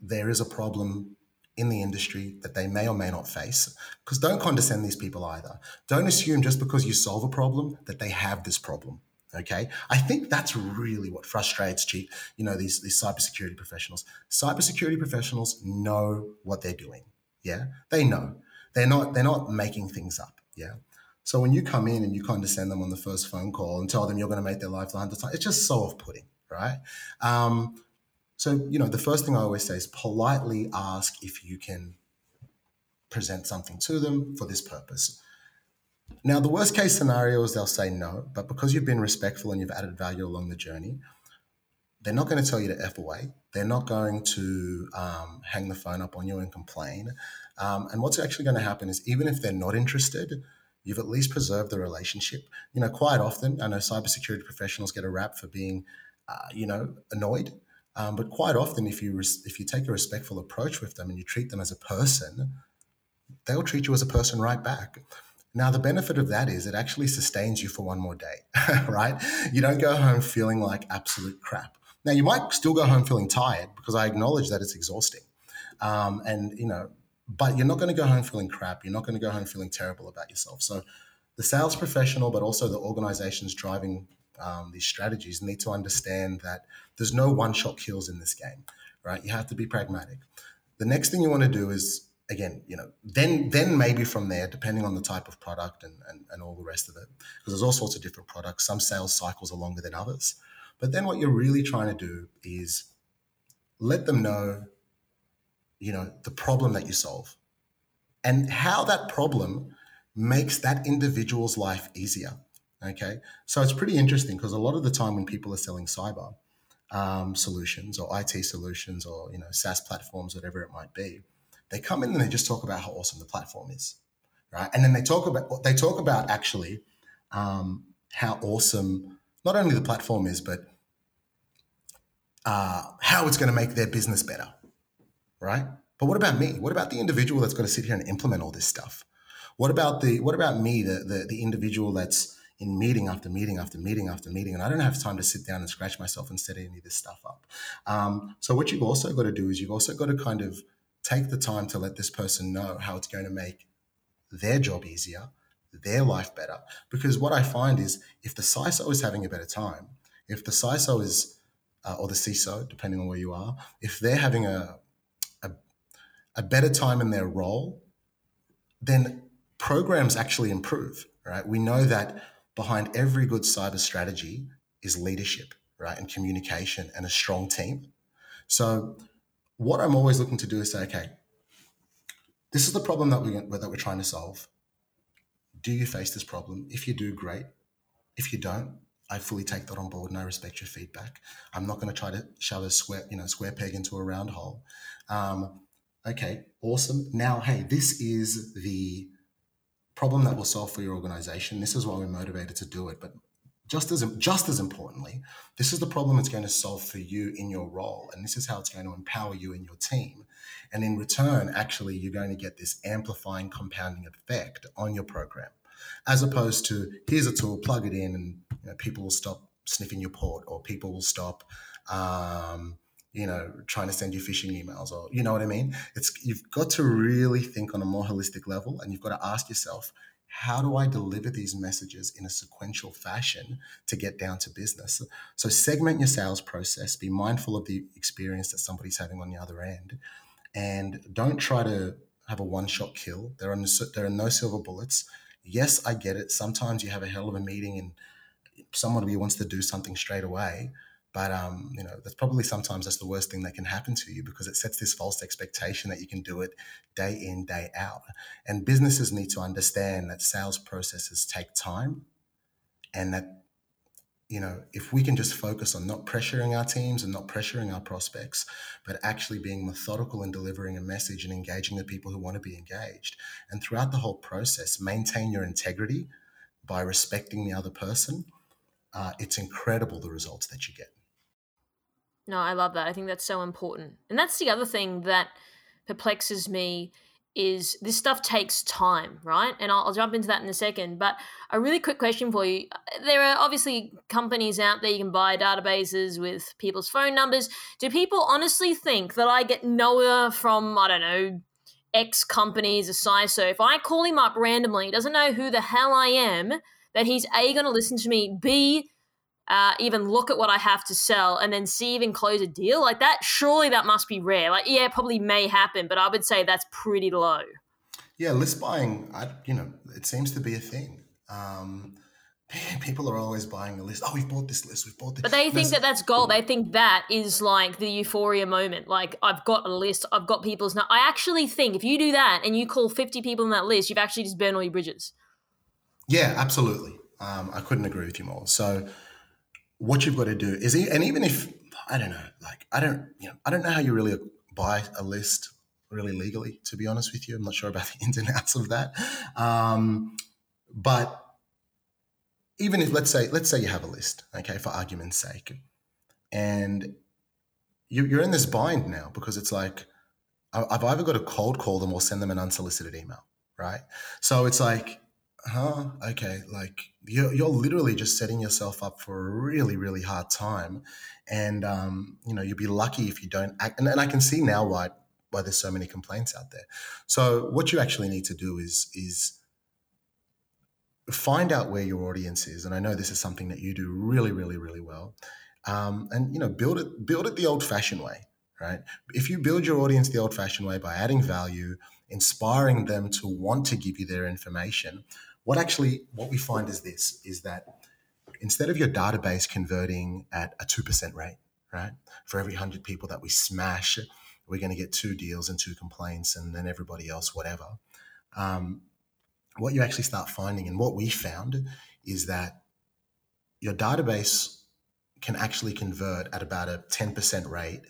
there is a problem in the industry that they may or may not face. Because don't condescend these people either. Don't assume just because you solve a problem that they have this problem. Okay, I think that's really what frustrates you know these these cybersecurity professionals. Cybersecurity professionals know what they're doing. Yeah, they know. They're not they're not making things up. Yeah. So when you come in and you condescend them on the first phone call and tell them you're going to make their life a hundred times, it's just so off-putting, right? Um, so, you know, the first thing I always say is politely ask if you can present something to them for this purpose. Now, the worst case scenario is they'll say no, but because you've been respectful and you've added value along the journey, they're not going to tell you to F away. They're not going to um, hang the phone up on you and complain. Um, and what's actually going to happen is, even if they're not interested, you've at least preserved the relationship. You know, quite often, I know cybersecurity professionals get a rap for being, uh, you know, annoyed um, but quite often, if you res- if you take a respectful approach with them and you treat them as a person, they'll treat you as a person right back. Now, the benefit of that is it actually sustains you for one more day, [LAUGHS] right? You don't go home feeling like absolute crap. Now, you might still go home feeling tired because I acknowledge that it's exhausting. Um, and, you know, but you're not going to go home feeling crap. You're not going to go home feeling terrible about yourself. So, the sales professional, but also the organizations driving um, these strategies need to understand that there's no one shot kills in this game, right? You have to be pragmatic. The next thing you want to do is again, you know, then then maybe from there, depending on the type of product and, and, and all the rest of it, because there's all sorts of different products. Some sales cycles are longer than others. But then what you're really trying to do is let them know, you know, the problem that you solve and how that problem makes that individual's life easier. Okay, so it's pretty interesting because a lot of the time when people are selling cyber um, solutions or IT solutions or you know SaaS platforms, whatever it might be, they come in and they just talk about how awesome the platform is, right? And then they talk about they talk about actually um, how awesome not only the platform is, but uh, how it's going to make their business better, right? But what about me? What about the individual that's going to sit here and implement all this stuff? What about the what about me, the the, the individual that's in meeting after meeting after meeting after meeting, and I don't have time to sit down and scratch myself and set any of this stuff up. Um, so what you've also got to do is you've also got to kind of take the time to let this person know how it's going to make their job easier, their life better. Because what I find is if the CISO is having a better time, if the CISO is uh, or the CISO, depending on where you are, if they're having a, a, a better time in their role, then programs actually improve. Right? We know that behind every good cyber strategy is leadership, right? And communication and a strong team. So, what I'm always looking to do is say, okay, this is the problem that, we, that we're trying to solve. Do you face this problem? If you do, great. If you don't, I fully take that on board and I respect your feedback. I'm not going to try to shove a square, you know, square peg into a round hole. Um, okay, awesome. Now, hey, this is the problem that will solve for your organization. This is why we're motivated to do it. But just as just as importantly, this is the problem it's going to solve for you in your role, and this is how it's going to empower you and your team. And in return, actually, you're going to get this amplifying compounding effect on your program, as opposed to here's a tool, plug it in, and you know, people will stop sniffing your port, or people will stop. Um, you know, trying to send you phishing emails, or you know what I mean. It's you've got to really think on a more holistic level, and you've got to ask yourself, how do I deliver these messages in a sequential fashion to get down to business? So segment your sales process, be mindful of the experience that somebody's having on the other end, and don't try to have a one-shot kill. There are no, there are no silver bullets. Yes, I get it. Sometimes you have a hell of a meeting and somebody wants to do something straight away. But um, you know, that's probably sometimes that's the worst thing that can happen to you because it sets this false expectation that you can do it day in, day out. And businesses need to understand that sales processes take time and that you know, if we can just focus on not pressuring our teams and not pressuring our prospects, but actually being methodical in delivering a message and engaging the people who want to be engaged. And throughout the whole process, maintain your integrity by respecting the other person. Uh, it's incredible the results that you get.
No, I love that. I think that's so important. And that's the other thing that perplexes me is this stuff takes time, right? And I'll, I'll, jump into that in a second. But a really quick question for you. Uh, there are obviously companies out there you can buy databases with people's phone numbers. Do people honestly think that I get Noah from, I don't know, X companies, a CISO? If I call him up randomly, he doesn't know who the hell I am, that he's A, going to listen to me, B, uh, even look at what I have to sell and then see even close a deal like that, surely that must be rare. Like, yeah, probably may happen, but I would say that's pretty low.
Yeah, list buying, I, you know, it seems to be a thing. Um, [LAUGHS] people are always buying a list. Oh, we've bought this list. We've bought this.
But they think that that's gold. They think that is like the euphoria moment. Like I've got a list. I've got people's. Now, I actually think if you do that and you call fifty people in that list, you've actually just burned all your bridges.
Yeah, absolutely. Um, I couldn't agree with you more. So what you've got to do is, and even if I don't know, like I don't, you know, I don't know how you really buy a list really legally. To be honest with you, I'm not sure about [LAUGHS] the ins and outs of that. Um, but even if let's say let's say you have a list, okay, for argument's sake, and you, you're in this bind now because it's like I've either got to cold call them or send them an unsolicited email, right? So it's like huh? Okay like you're, you're literally just setting yourself up for a really really hard time. And um, you know you'll be lucky if you don't act and, and i can see now why why there's so many complaints out there. So what you actually need to do is is find out where your audience is and i know this is something that you do really really really well um, and you know build it build it the old fashioned way right? If you build your audience the old fashioned way by adding value inspiring them to want to give you their information what actually what we find is this is that instead of your database converting at a 2% rate, right? For every 100 people that we smash, we're going to get two deals and two complaints and then everybody else whatever. Um, what you actually start finding and what we found is that your database can actually convert at about a 10% rate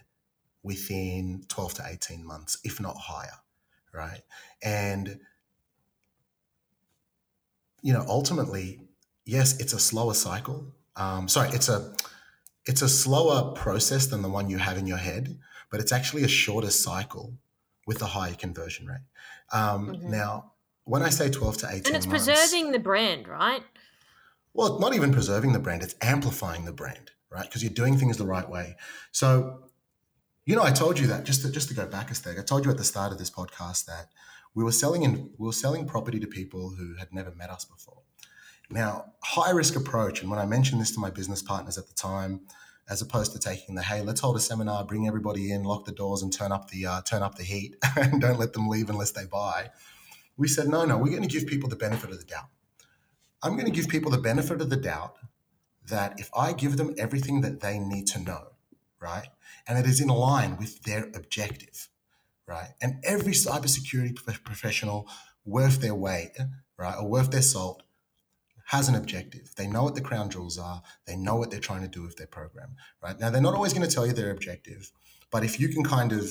within 12 to 18 months, if not higher, right? And you know, ultimately, yes, it's a slower cycle. Um, sorry, it's a it's a slower process than the one you have in your head, but it's actually a shorter cycle with a higher conversion rate. Um, mm-hmm. Now, when I say twelve to eighteen,
and it's months, preserving the brand, right?
Well, not even preserving the brand; it's amplifying the brand, right? Because you're doing things the right way. So, you know, I told you that just to, just to go back a step. I told you at the start of this podcast that we were selling in, we were selling property to people who had never met us before. Now, high risk approach, and when I mentioned this to my business partners at the time, as opposed to taking the hey, let's hold a seminar, bring everybody in, lock the doors, and turn up the uh, turn up the heat, [LAUGHS] and don't let them leave unless they buy. We said no, no, we're going to give people the benefit of the doubt. I'm going to give people the benefit of the doubt that if I give them everything that they need to know, right, and it is in line with their objective, right? And every cybersecurity professional worth their weight, right, or worth their salt has an objective. They know what the crown jewels are. They know what they're trying to do with their program, right? Now, they're not always going to tell you their objective, but if you can kind of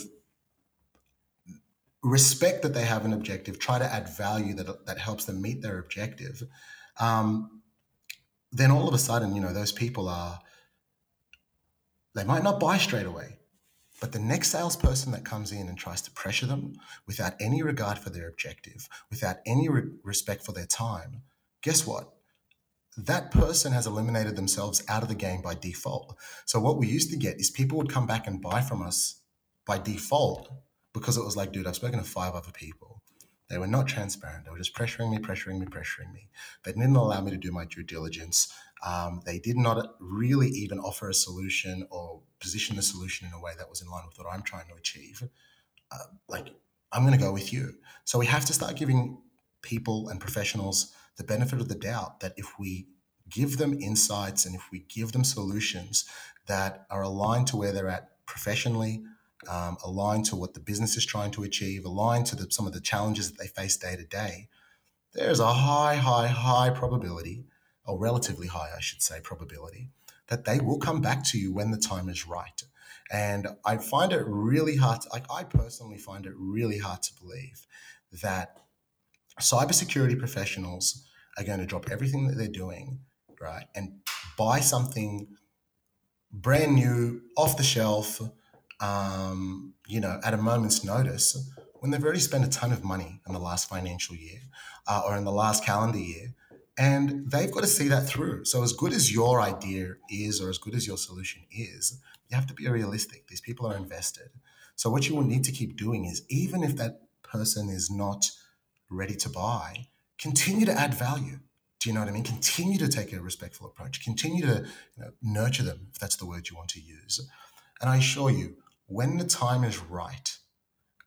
respect that they have an objective, try to add value that, that helps them meet their objective, um, then all of a sudden, you know, those people are, they might not buy straight away, but the next salesperson that comes in and tries to pressure them without any regard for their objective, without any re- respect for their time, guess what? That person has eliminated themselves out of the game by default. So, what we used to get is people would come back and buy from us by default because it was like, dude, I've spoken to five other people. They were not transparent. They were just pressuring me, pressuring me, pressuring me. They didn't allow me to do my due diligence. Um, they did not really even offer a solution or position the solution in a way that was in line with what I'm trying to achieve. Uh, like, I'm going to go with you. So we have to start giving people and professionals the benefit of the doubt that if we give them insights and if we give them solutions that are aligned to where they're at professionally, um, aligned to what the business is trying to achieve, aligned to the, some of the challenges that they face day to day, there's a high, high, high probability, or relatively high, I should say, probability, that they will come back to you when the time is right. And I find it really hard, to, like I personally find it really hard to believe that cybersecurity professionals are going to drop everything that they're doing, right, and buy something brand new, off the shelf, um, you know, at a moment's notice when they've already spent a ton of money in the last financial year uh, or in the last calendar year. And they've got to see that through. So, as good as your idea is, or as good as your solution is, you have to be realistic. These people are invested. So, what you will need to keep doing is, even if that person is not ready to buy, continue to add value. Do you know what I mean? Continue to take a respectful approach. Continue to you know, nurture them, if that's the word you want to use. And I assure you, when the time is right,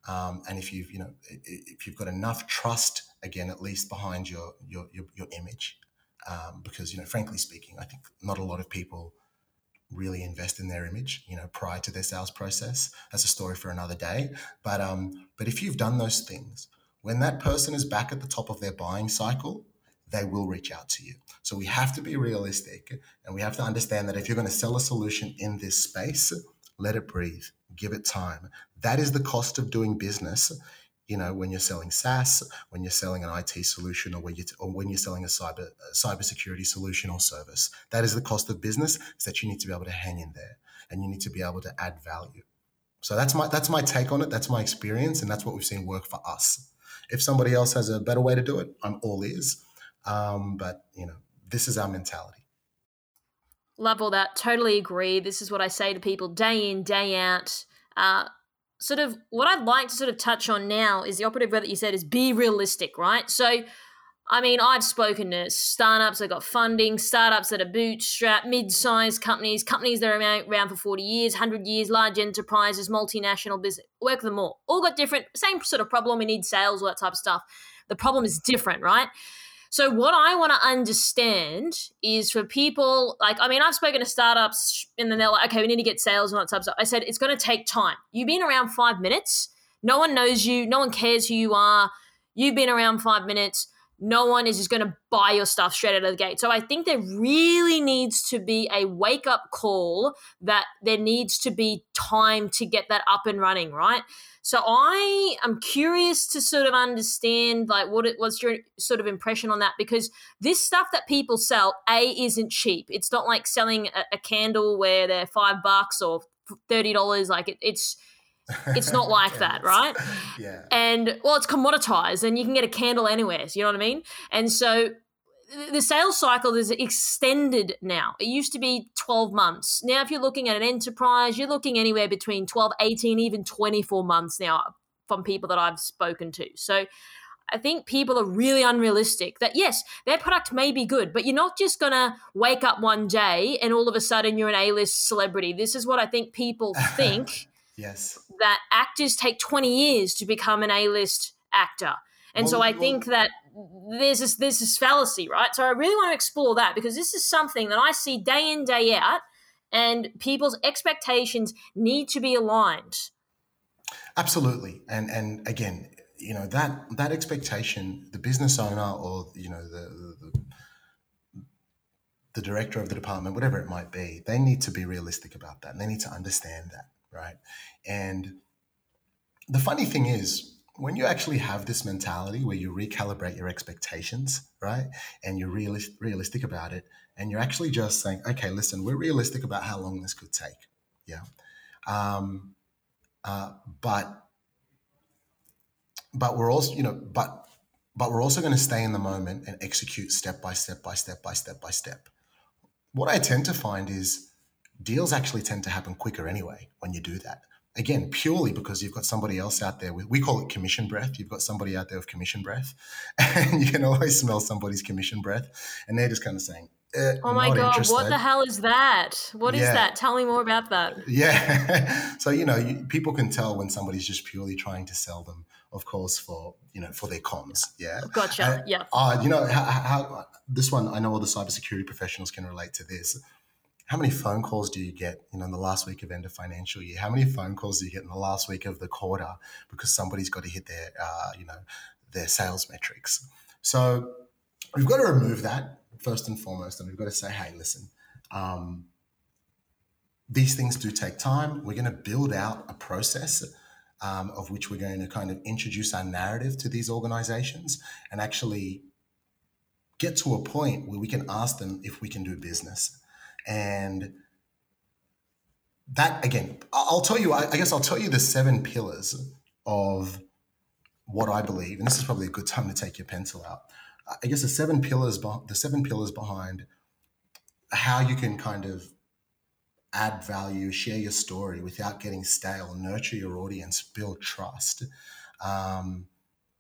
um, and if you've you know if you've got enough trust again at least behind your your your, your image, um, because you know frankly speaking, I think not a lot of people really invest in their image you know prior to their sales process. That's a story for another day. But um, but if you've done those things, when that person is back at the top of their buying cycle, they will reach out to you. So we have to be realistic and we have to understand that if you're going to sell a solution in this space, let it breathe, give it time. That is the cost of doing business. You know, when you're selling SaaS, when you're selling an IT solution, or when you or when you're selling a cyber a cybersecurity solution or service, that is the cost of business. Is that you need to be able to hang in there, and you need to be able to add value. So that's my that's my take on it. That's my experience, and that's what we've seen work for us. If somebody else has a better way to do it, I'm all ears. Um, but you know, this is our mentality.
Love all that. Totally agree. This is what I say to people day in, day out. Uh, sort of what I'd like to sort of touch on now is the operative word that you said is be realistic, right? So, I mean, I've spoken to startups that got funding, startups that are bootstrapped, mid-sized companies, companies that are around for 40 years, 100 years, large enterprises, multinational business, work them all. All got different, same sort of problem. We need sales, all that type of stuff. The problem is different, right? So, what I want to understand is for people like, I mean, I've spoken to startups and then they're like, okay, we need to get sales that type. I said, it's going to take time. You've been around five minutes. No one knows you. No one cares who you are. You've been around five minutes. No one is just going to buy your stuff straight out of the gate. So I think there really needs to be a wake up call that there needs to be time to get that up and running, right? So I am curious to sort of understand like what it was your sort of impression on that because this stuff that people sell a isn't cheap. It's not like selling a, a candle where they're five bucks or thirty dollars. Like it, it's it's not [LAUGHS] like that, right?
Yeah.
And well, it's commoditized, and you can get a candle anywhere. So you know what I mean? And so the sales cycle is extended now. It used to be 12 months. Now, if you're looking at an enterprise, you're looking anywhere between 12, 18, even 24 months now from people that I've spoken to. So I think people are really unrealistic that yes, their product may be good, but you're not just going to wake up one day and all of a sudden you're an A list celebrity. This is what I think people [LAUGHS] think.
Yes.
That actors take 20 years to become an A list actor. And well, so I well, think that there's this there's this fallacy, right? So I really want to explore that because this is something that I see day in day out, and people's expectations need to be aligned.
Absolutely, and and again, you know that that expectation, the business owner or you know the, the the director of the department, whatever it might be, they need to be realistic about that, and they need to understand that, right? And the funny thing is, when you actually have this mentality where you recalibrate your expectations, right, and you're realist, realistic about it, and you're actually just saying, okay, listen, we're realistic about how long this could take, yeah, um, uh, but but we're also, you know, but but we're also going to stay in the moment and execute step by step by step by step by step. What I tend to find is deals actually tend to happen quicker anyway when you do that. Again purely because you've got somebody else out there with we call it commission breath. You've got somebody out there with commission breath [LAUGHS] and you can always smell somebody's commission breath and they're just kind of saying eh,
oh my god interested. what the hell is that? What is yeah. that? Tell me more about that.
Yeah. [LAUGHS] So you know you, people can tell when somebody's just purely trying to sell them of course for you know for their comms. Yeah.
Gotcha. Uh, yeah.
uh, you know how, how this one i know all the cybersecurity professionals can relate to this how many phone calls do you get, you know, in the last week of end of financial year? How many phone calls do you get in the last week of the quarter because somebody's got to hit their, uh, you know, their sales metrics? So we've got to remove that first and foremost, and we've got to say, hey, listen, um, these things do take time. We're going to build out a process um, of which we're going to kind of introduce our narrative to these organizations and actually get to a point where we can ask them if we can do business. And that again, I'll tell you, I guess I'll tell you the seven pillars of what I believe, and this is probably a good time to take your pencil out. I guess the seven pillars, the seven pillars behind how you can kind of add value, share your story without getting stale, nurture your audience, build trust. Um,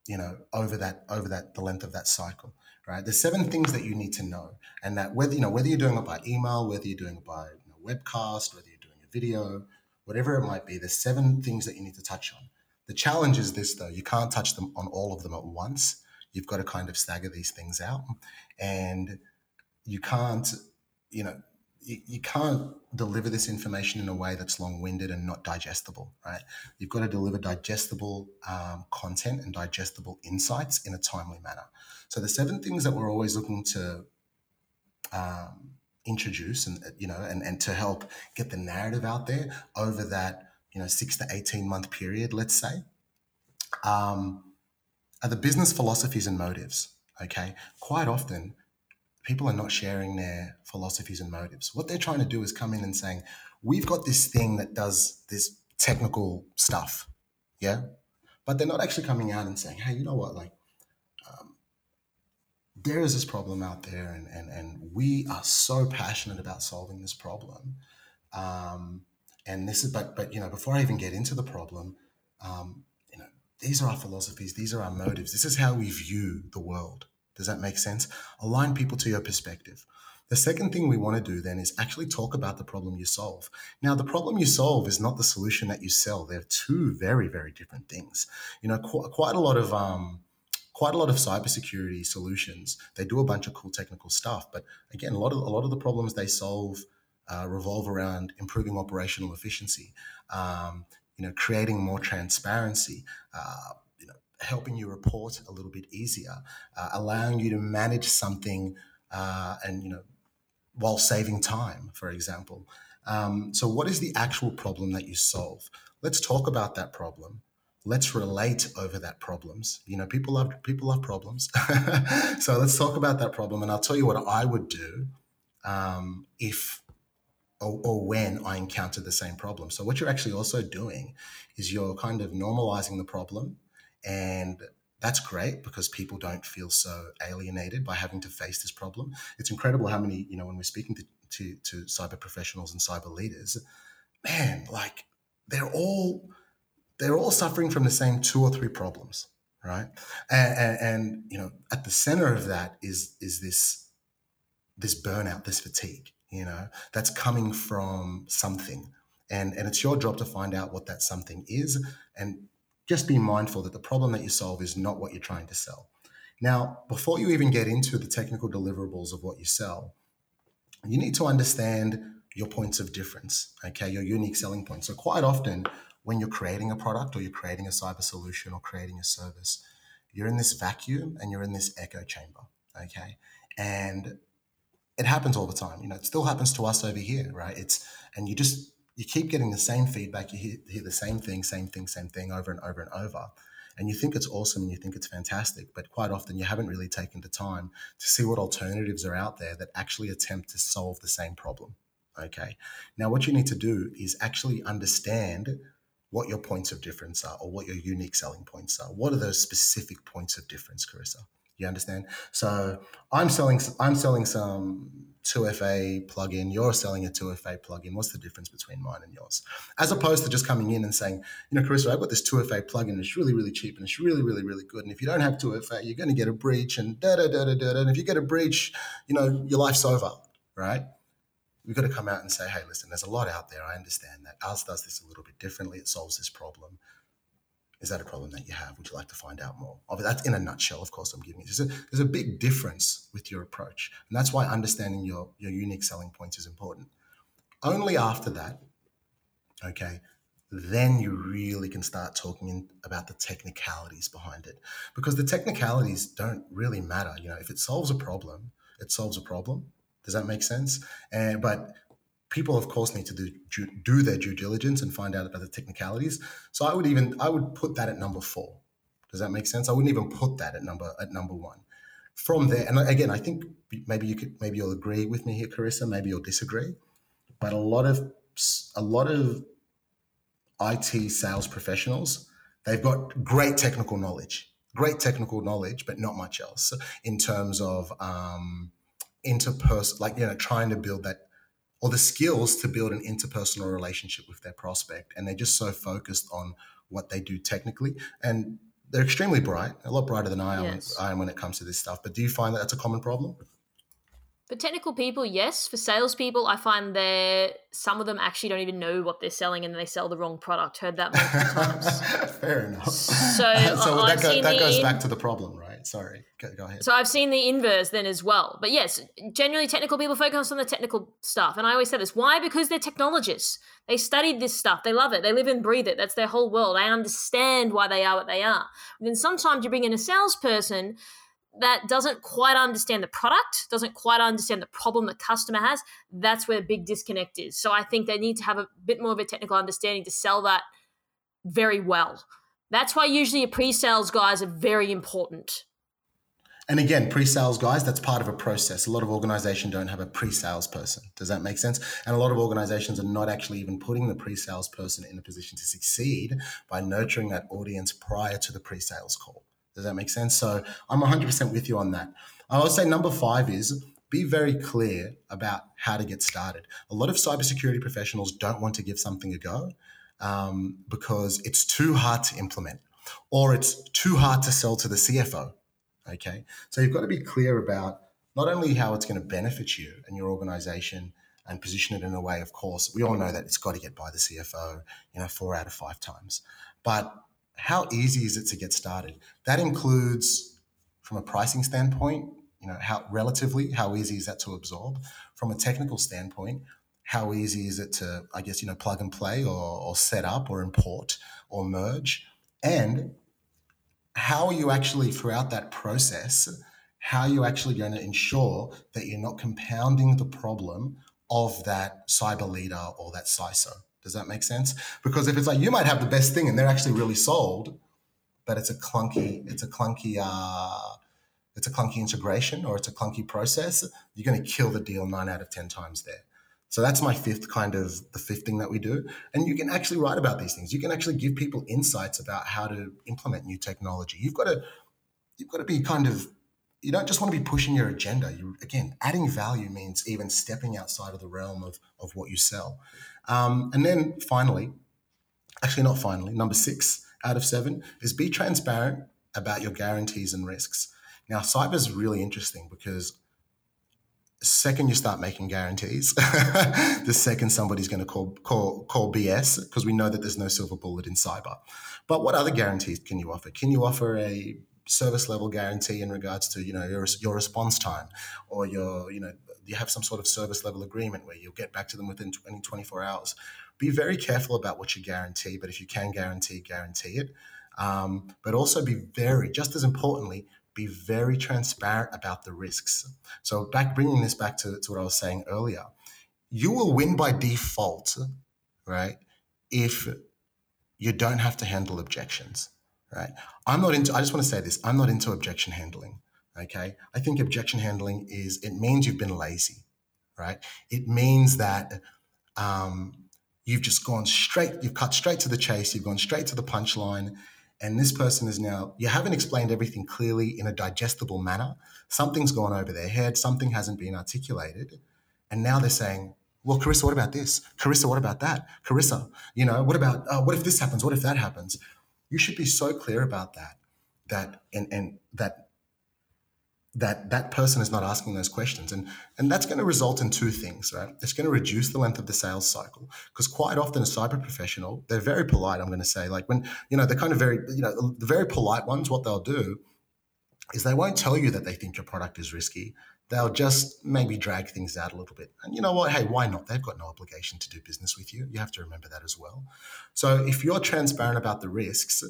you know, over that over that the length of that cycle right? There's seven things that you need to know, and that whether you know whether you're doing it by email, whether you're doing it by you know, webcast, whether you're doing a video, whatever it might be, there's seven things that you need to touch on. The challenge is this though: you can't touch them on all of them at once. You've got to kind of stagger these things out, and you can't, you know, you, can't deliver this information in a way that's long-winded and not digestible right you've got to deliver digestible um, content and digestible insights in a timely manner so the seven things that we're always looking to um, introduce and you know and, and to help get the narrative out there over that you know six to 18 month period let's say um, are the business philosophies and motives okay quite often people are not sharing their philosophies and motives. What they're trying to do is come in and saying, we've got this thing that does this technical stuff. Yeah. But they're not actually coming out and saying, hey, you know what? Like, there is this problem out there, and, and, and we are so passionate about solving this problem. Um, and this is, but, but, you know, before I even get into the problem, um, you know, these are our philosophies, these are our motives, this is how we view the world. Does that make sense? Align people to your perspective. The second thing we want to do then is actually talk about the problem you solve. Now, the problem you solve is not the solution that you sell. They're two very, very different things. You know, qu- quite a lot of um, quite a lot of cybersecurity solutions. They do a bunch of cool technical stuff, but again, a lot of a lot of the problems they solve uh, revolve around improving operational efficiency. Um, you know, creating more transparency, uh, helping you report a little bit easier, uh, allowing you to manage something uh, and, you know, while saving time, for example. Um, so, what is the actual problem that you solve? Let's talk about that problem. Let's relate over that problems. You know, people love people love problems. [LAUGHS] so let's talk about that problem, and I'll tell you what I would do um, if or, or, when I encounter the same problem. So what you're actually also doing is you're kind of normalizing the problem and that's great because people don't feel so alienated by having to face this problem. It's incredible how many, you know, when we're speaking to, to, to cyber professionals and cyber leaders, man, like they're all they're all suffering from the same two or three problems, right? And, and, and you know, at the center of that is is this this burnout, this fatigue, you know, that's coming from something. And, and it's your job to find out what that something is and just be mindful that the problem that you solve is not what you're trying to sell. Now, before you even get into the technical deliverables of what you sell, you need to understand your points of difference, okay, your unique selling points. So, quite often, when you're creating a product or you're creating a cyber solution or creating a service, you're in this vacuum and you're in this echo chamber, okay? And it happens all the time. You know, it still happens to us over here, right? It's, and you just, you keep getting the same feedback. You hear, hear, the same thing, same thing, same thing over and over and over. and you think it's awesome and you think it's fantastic, but quite often you haven't really taken the time to see what alternatives are out there that actually attempt to solve the same problem. Okay. Now, what you need to do is actually understand what your points of difference are or what your unique selling points are. What are those specific points of difference, Karissa? You understand? So I'm selling I'm selling some 2FA plugin, you're selling a 2FA plugin. What's the difference between mine and yours? As opposed to just coming in and saying, you know, Karissa, I've got this 2FA plugin, it's really, really cheap and it's really, really, really good. And if you don't have 2FA, you're going to get a breach and da da da da da. And if you get a breach, you know, your life's over, right? We've got to come out and say, hey, listen, there's a lot out there. I understand that. Ours does this a little bit differently. It solves this problem. Is that a problem that you have? Would you like to find out more? Of that's in a nutshell, of course, I'm giving you. There's a, there's a big difference with your approach. And that's why understanding your, your unique selling points is important. Only after that, okay, then you really can start talking in, about the technicalities behind it. Because the technicalities don't really matter. You know, if it solves a problem, it solves a problem. Does that make sense? And but people of course need to do do their due diligence and find out about the technicalities. So i would even i would put that at number four. Does that make sense? I wouldn't even put that at number at number one. From there and again i think maybe you could maybe you'll agree with me here Karissa maybe you'll disagree but a lot of a lot of it sales professionals they've got great technical knowledge great technical knowledge but not much else in terms of um interpersonal like you know trying to build that or the skills to build an interpersonal relationship with their prospect. And they're just so focused on what they do technically. And they're extremely bright, a lot brighter than I am, yes. I am when it comes to this stuff. But do you find that that's a common problem?
For technical people, yes. For salespeople, I find that some of them actually don't even know what they're selling and they sell the wrong product. Heard that multiple times. [LAUGHS]
Fair enough.
So, [LAUGHS]
so that, go, that goes in, back to the problem, right? Sorry, go, go, ahead.
So I've seen the inverse then as well. But yes, generally technical people focus on the technical stuff. And I always say this. Why? Because they're technologists. They studied this stuff. They love it. They live and breathe it. That's their whole world. They understand why they are what they are. And then sometimes you bring in a salesperson that doesn't quite understand the product, doesn't quite understand the problem the customer has, that's where the big disconnect is. So I think they need to have a bit more of a technical understanding to sell that very well. That's why usually a pre-sales guys are very important.
And again, pre-sales guys, that's part of a process. A lot of organizations don't have a pre-sales person. Does that make sense? And a lot of organizations are not actually even putting the pre-sales person in a position to succeed by nurturing that audience prior to the pre-sales call. Does that make sense? So I'm 100% with you on that. I would say number five is be very clear about how to get started. A lot of cybersecurity professionals don't want to give something a go um, because it's too hard to implement or it's too hard to sell to the CFO. Okay. So you've got to be clear about not only how it's going to benefit you and your organization and position it in a way, of course, we all know that it's got to get by the CFO, you know, four out of five times. But how easy is it to get started? That includes, from a pricing standpoint, you know, how relatively how easy is that to absorb? From a technical standpoint, how easy is it to, I guess, you know, plug and play or, or set up or import or merge? And how are you actually throughout that process? How are you actually going to ensure that you're not compounding the problem of that cyber leader or that CISO? Does that make sense? Because if it's like you might have the best thing and they're actually really sold, but it's a clunky, it's a clunky, uh, it's a clunky integration or it's a clunky process, you're going to kill the deal nine out of ten times there. So that's my fifth kind of the fifth thing that we do. And you can actually write about these things. You can actually give people insights about how to implement new technology. You've got to you've got to be kind of you don't just want to be pushing your agenda. You again, adding value means even stepping outside of the realm of of what you sell. Um, and then finally, actually, not finally, number six out of seven is be transparent about your guarantees and risks. Now, cyber is really interesting because second you start making guarantees, [LAUGHS] the second somebody's going to call call call BS because we know that there's no silver bullet in cyber. But what other guarantees can you offer? Can you offer a service level guarantee in regards to you know your your response time or your you know you have some sort of service level agreement where you'll get back to them within 20, 24 hours. Be very careful about what you guarantee, but if you can guarantee, guarantee it. Um, but also be very, just as importantly, be very transparent about the risks. So, back bringing this back to, to what I was saying earlier, you will win by default, right? If you don't have to handle objections, right? I'm not into, I just want to say this I'm not into objection handling, okay? I think objection handling is, it means you've been lazy, right? It means that um, you've just gone straight, you've cut straight to the chase, you've gone straight to the punchline. And this person is now, you haven't explained everything clearly in a digestible manner. Something's gone over their head, something hasn't been articulated. And now they're saying, well, Karissa, what about this? Karissa, what about that? Karissa, you know, what about, uh, what if this happens? What if that happens? You should be so clear about that, that, and, and that that that person is not asking those questions. And and that's going to result in two things right? It's going to reduce the length of the sales cycle because quite often a cyber professional they're very polite i'm going to say. Like when you know they're kind of very you know the very polite ones what they'll do is they won't tell you that they think your product is risky. They'll just maybe drag things out a little bit. And you know what? Hey why not? They've got no obligation to do business with you. You have to remember that as well. So if you're transparent about the risks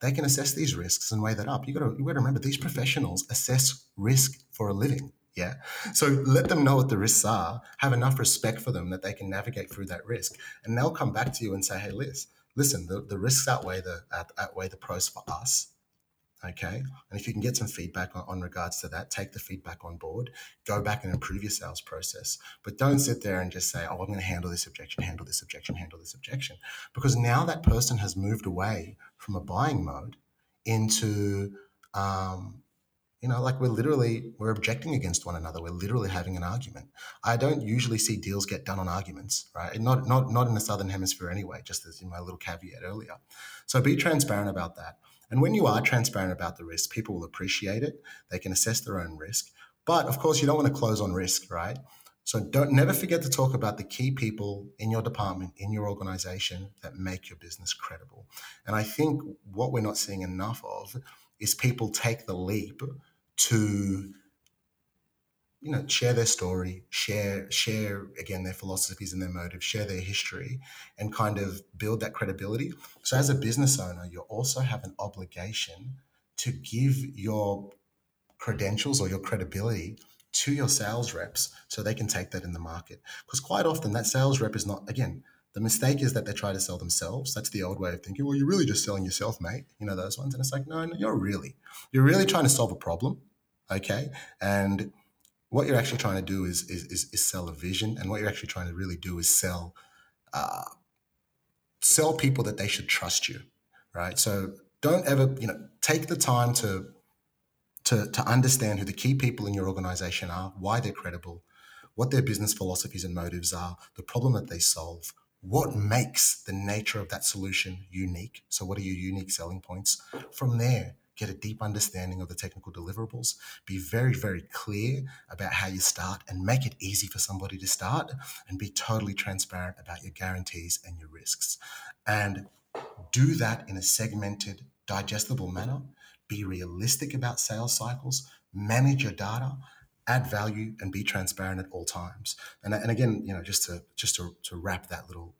they can assess these risks and weigh that up. You got to got to remember these professionals assess risk for a living. Yeah. So let them know what the risks are. Have enough respect for them that they can navigate through that risk, and they'll come back to you and say, "Hey, Liz, listen, the, the risks outweigh the outweigh the pros for us. Okay. And if you can get some feedback on, on, regards to that, take the feedback on board, go back and improve your sales process. But don't sit there and just say, oh, I'm going to handle this objection, handle this objection, handle this objection. Because now that person has moved away from a buying mode into, um, you know, like we're literally we're objecting against one another. We're literally having an argument. I don't usually see deals get done on arguments, right? not not not in the southern hemisphere anyway. Just as in my little caveat earlier. So be transparent about that. And when you are transparent about the risk, people will appreciate it. They can assess their own risk. But of course, you don't want to close on risk, right? So don't never forget to talk about the key people in your department, in your organization that make your business credible. And I think what we're not seeing enough of is people take the leap to you know share their story share share again their philosophies and their motives share their history and kind of build that credibility so as a business owner you also have an obligation to give your credentials or your credibility to your sales reps so they can take that in the market because quite often that sales rep is not again the mistake is that they try to sell themselves. That's the old way of thinking. Well, you're really just selling yourself, mate. You know those ones, and it's like, no, no, you're really, you're really trying to solve a problem, okay? And what you're actually trying to do is, is, is, is sell a vision. And what you're actually trying to really do is sell, uh, sell people that they should trust you, right? So don't ever, you know, take the time to, to, to understand who the key people in your organization are, why they're credible, what their business philosophies and motives are, the problem that they solve, what makes the nature of that solution unique. So, what are your unique selling points? From there, get a deep understanding of the technical deliverables, be very, very clear about how you start and make it easy for somebody to start and be totally transparent about your guarantees and your risks. And do that in a segmented, digestible manner. Be realistic about sales cycles, manage your data, add value and be transparent at all times. And, and again, you know, just to just to, to wrap that little,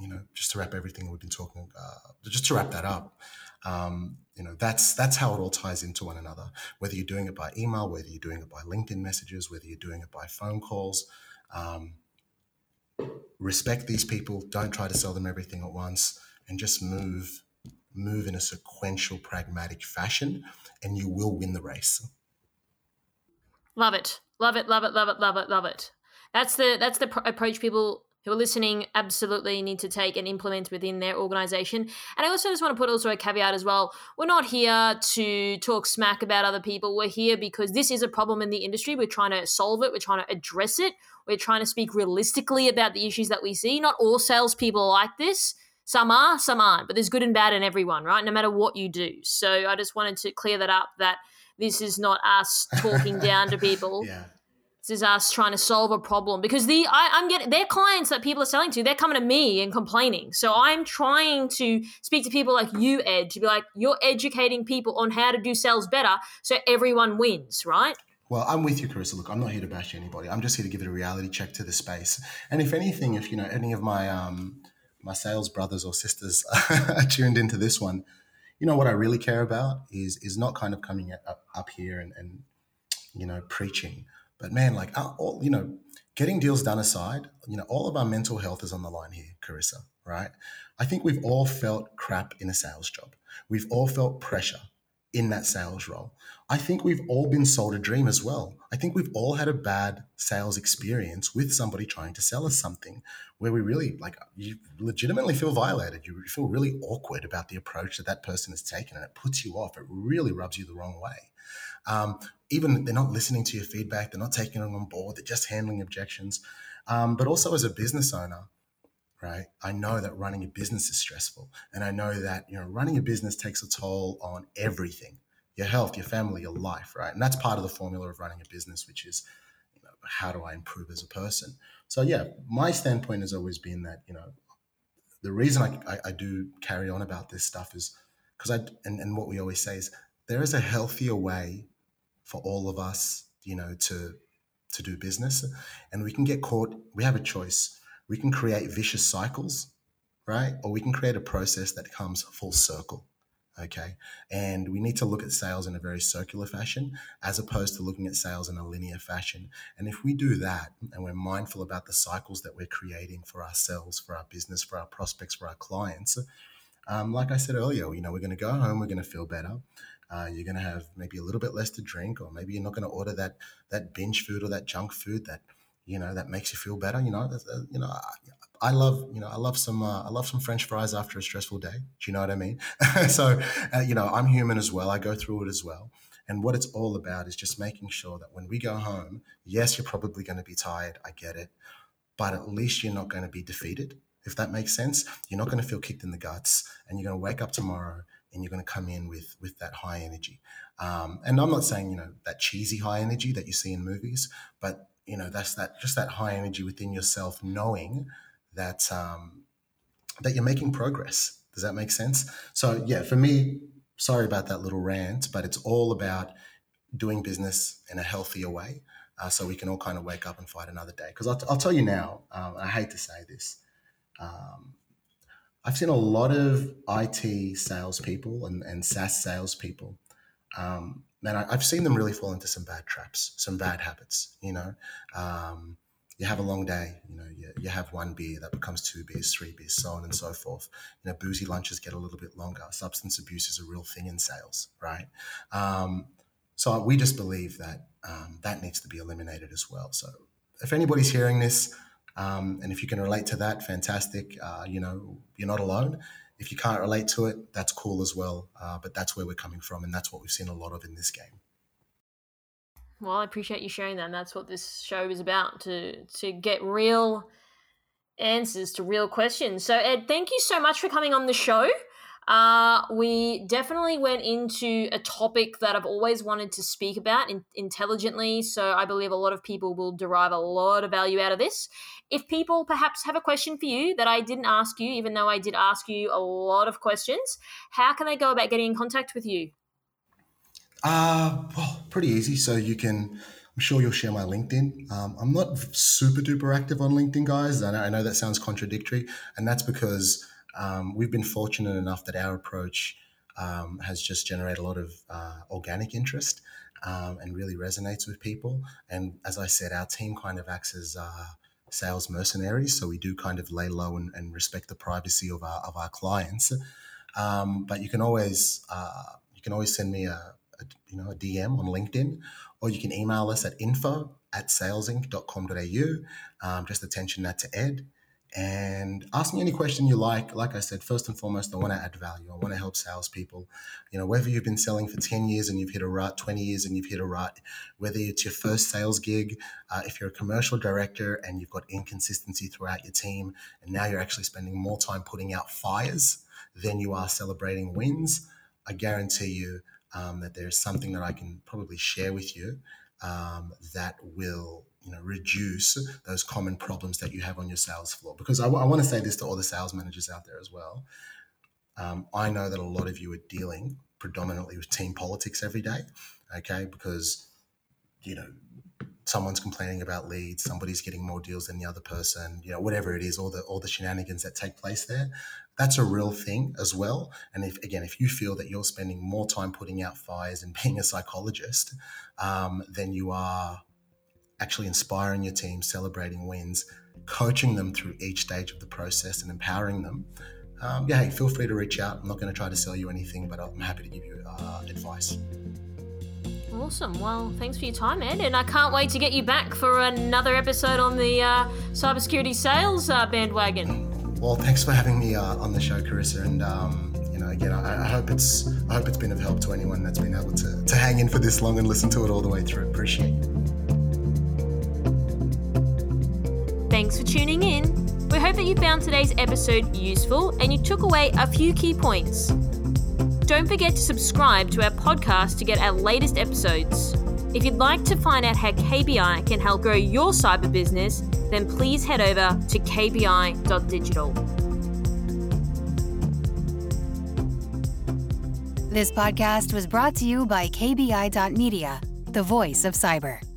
you know, just to wrap everything we've been talking, uh, just to wrap that up, um, you know, that's that's how it all ties into one another. Whether you're doing it by email, whether you're doing it by LinkedIn messages, whether you're doing it by phone calls. Um, respect these people. Don't try to sell them everything at once, and just move move in a sequential, pragmatic fashion, and you will win the race.
Love it, love it, love it, love it, love it, love it. That's the that's the pr- approach people who are listening absolutely need to take and implement within their organization. And I also just want to put also a caveat as well. We're not here to talk smack about other people. We're here because this is a problem in the industry. We're trying to solve it. We're trying to address it. We're trying to speak realistically about the issues that we see. Not all salespeople are like this. Some are, some aren't, but there's good and bad in everyone, right? No matter what you do. So I just wanted to clear that up that this is not us talking [LAUGHS] down to people.
Yeah This
is us trying to solve a problem because the I, I'm getting their clients that people are selling to, they're coming to me and complaining. So I'm trying to speak to people like you, Ed, to be like, you're educating people on how to do sales better so everyone wins, right?
Well, I'm with you, Karissa. Look, I'm not here to bash anybody. I'm just here to give it a reality check to the space. And if anything, if you know any of my um, my sales brothers or sisters [LAUGHS] are tuned into this one, you know what I really care about is is not kind of coming up, up here and, and you know preaching. But man, like uh, all you know, getting deals done aside, you know, all of our mental health is on the line here, Karissa. Right? I think we've all felt crap in a sales job. We've all felt pressure in that sales role. I think we've all been sold a dream as well. I think we've all had a bad sales experience with somebody trying to sell us something where we really like you legitimately feel violated. You feel really awkward about the approach that that person has taken and it puts you off. It really rubs you the wrong way. Um, even they're not listening to your feedback, they're not taking it on board, they're just handling objections. Um, but also as a business owner, right? I know that running a business is stressful. And I know that, you know, running a business takes a toll on everything your health, your family, your life, right? And that's part of the formula of running a business, which is, you know, how do I improve as a person? So, yeah, my standpoint has always been that, you know, the reason I, I, I do carry on about this stuff is because I, and, and what we always say is there is a healthier way for all of us, you know, to, to do business. And we can get caught, we have a choice we can create vicious cycles, right? Or we can create a process that comes full circle. Okay. And we need to look at sales in a very circular fashion as opposed to looking at sales in a linear fashion. And if we do that and we're mindful about the cycles that we're creating for ourselves, for our business, for our prospects, for our clients, um, like I said earlier, you know, we're going to go home, we're going to feel better. Uh, you're going to have maybe a little bit less to drink, or maybe you're not going to order that that binge food or that junk food that you know that makes you feel better you know you know I, I love you know I love some uh, I love some French fries after a stressful day. Do you know what I mean? [LAUGHS] so uh, you know I'm human as well. I go through it as well. And what it's all about is just making sure that when we go home, yes, you're probably going to be tired. I get it, but at least you're not going to be defeated. If that makes sense, you're not going to feel kicked in the guts, and you're going to wake up tomorrow and you're going to come in with with that high energy. Um, and I'm not saying you know that cheesy high energy that you see in movies, but you know that's that just that high energy within yourself knowing that um, that you're making progress. Does that make sense? So yeah for me sorry about that little rant but it's all about doing business in a healthier way uh, so we can all kind of wake up and fight another day. Because I'll, I'll, tell you now um, i hate to say this um, i've seen a lot of it salespeople and, and saas salespeople um, man, I, have seen them really fall into some bad traps, some bad habits. You know, um, you have a long day. You know, you, you have one beer that becomes two beers, three beers, so on and so forth. You know, boozy lunches get a little bit longer. Substance abuse is a real thing in sales, right? Um, so we just believe that um, that needs to be eliminated as well. So if anybody's hearing this, um, and if you can relate to that, fantastic. Uh, you know, you're not alone. If you can't relate to it, that's cool as well. Uh, but that's where we're coming from, and that's what we've seen a lot of in this game.
Well, I appreciate you sharing that. And that's what this show is about to to get real answers to real questions. So, Ed, thank you so much for coming on the show. Uh, we definitely went into a topic that I've always wanted to speak about in- intelligently. So I believe a lot of people will derive a lot of value out of this. If people perhaps have a question for you that I didn't ask you, even though I did ask you a lot of questions, how can they go about getting in contact with you?
Uh, well, pretty easy. So you can. I'm sure you'll share my LinkedIn. Um, I'm not super duper active on LinkedIn, guys. I know, I know that sounds contradictory, and that's because um, we've been fortunate enough that our approach um, has just generated a lot of uh, organic interest um, and really resonates with people. And as I said, our team kind of acts as uh, sales mercenaries, so we do kind of lay low and, and respect the privacy of our of our clients. Um, but you can always uh, you can always send me a, a, you know a DM on LinkedIn, or you can email us at info at salesinc.com.au. Um, just attention that to Ed and ask me any question you like. Like I said, first and foremost, I want to add value. I want to help salespeople. You know, whether you've been selling for 10 years and you've hit a rut, 20 years and you've hit a rut, whether it's your first sales gig, uh, if you're a commercial director and you've got inconsistency throughout your team, and now you're actually spending more time putting out fires than you are celebrating wins, I guarantee you um, that there's something that I can probably share with you um, that will you know reduce those common problems that you have on your sales floor? Because I, want to say this to all the sales managers out there as well. Um, i know that a lot of you are dealing predominantly with team politics every day okay? Because you know someone's complaining about leads somebody's getting more deals than the other person you know whatever it is all the all the shenanigans that take place there. That's a real thing as well. And if again if you feel that you're spending more time putting out fires and being a psychologist um, than you are actually inspiring your team, celebrating wins, coaching them through each stage of the process, and empowering them, um, yeah, hey, feel free to reach out. I'm not going to try to sell you anything, but I'm happy to give you uh, advice.
Awesome. Well, thanks for your time, Ed, and I can't wait to get you back for another episode on the uh, cybersecurity sales uh, bandwagon.
Well, thanks for having me uh, on the show, Karissa, and um, you know, again, I, I, hope it's I hope it's been of help to anyone that's been able to to hang in for this long and listen to it all the way through. Appreciate it.
Thanks for tuning in. We hope that you found today's episode useful and you took away a few key points. Don't forget to subscribe to our podcast to get our latest episodes. If you'd like to find out how KBI can help grow your cyber business, then please head over to kbi.digital.
This podcast was brought to you by KBI.media, the voice of cyber.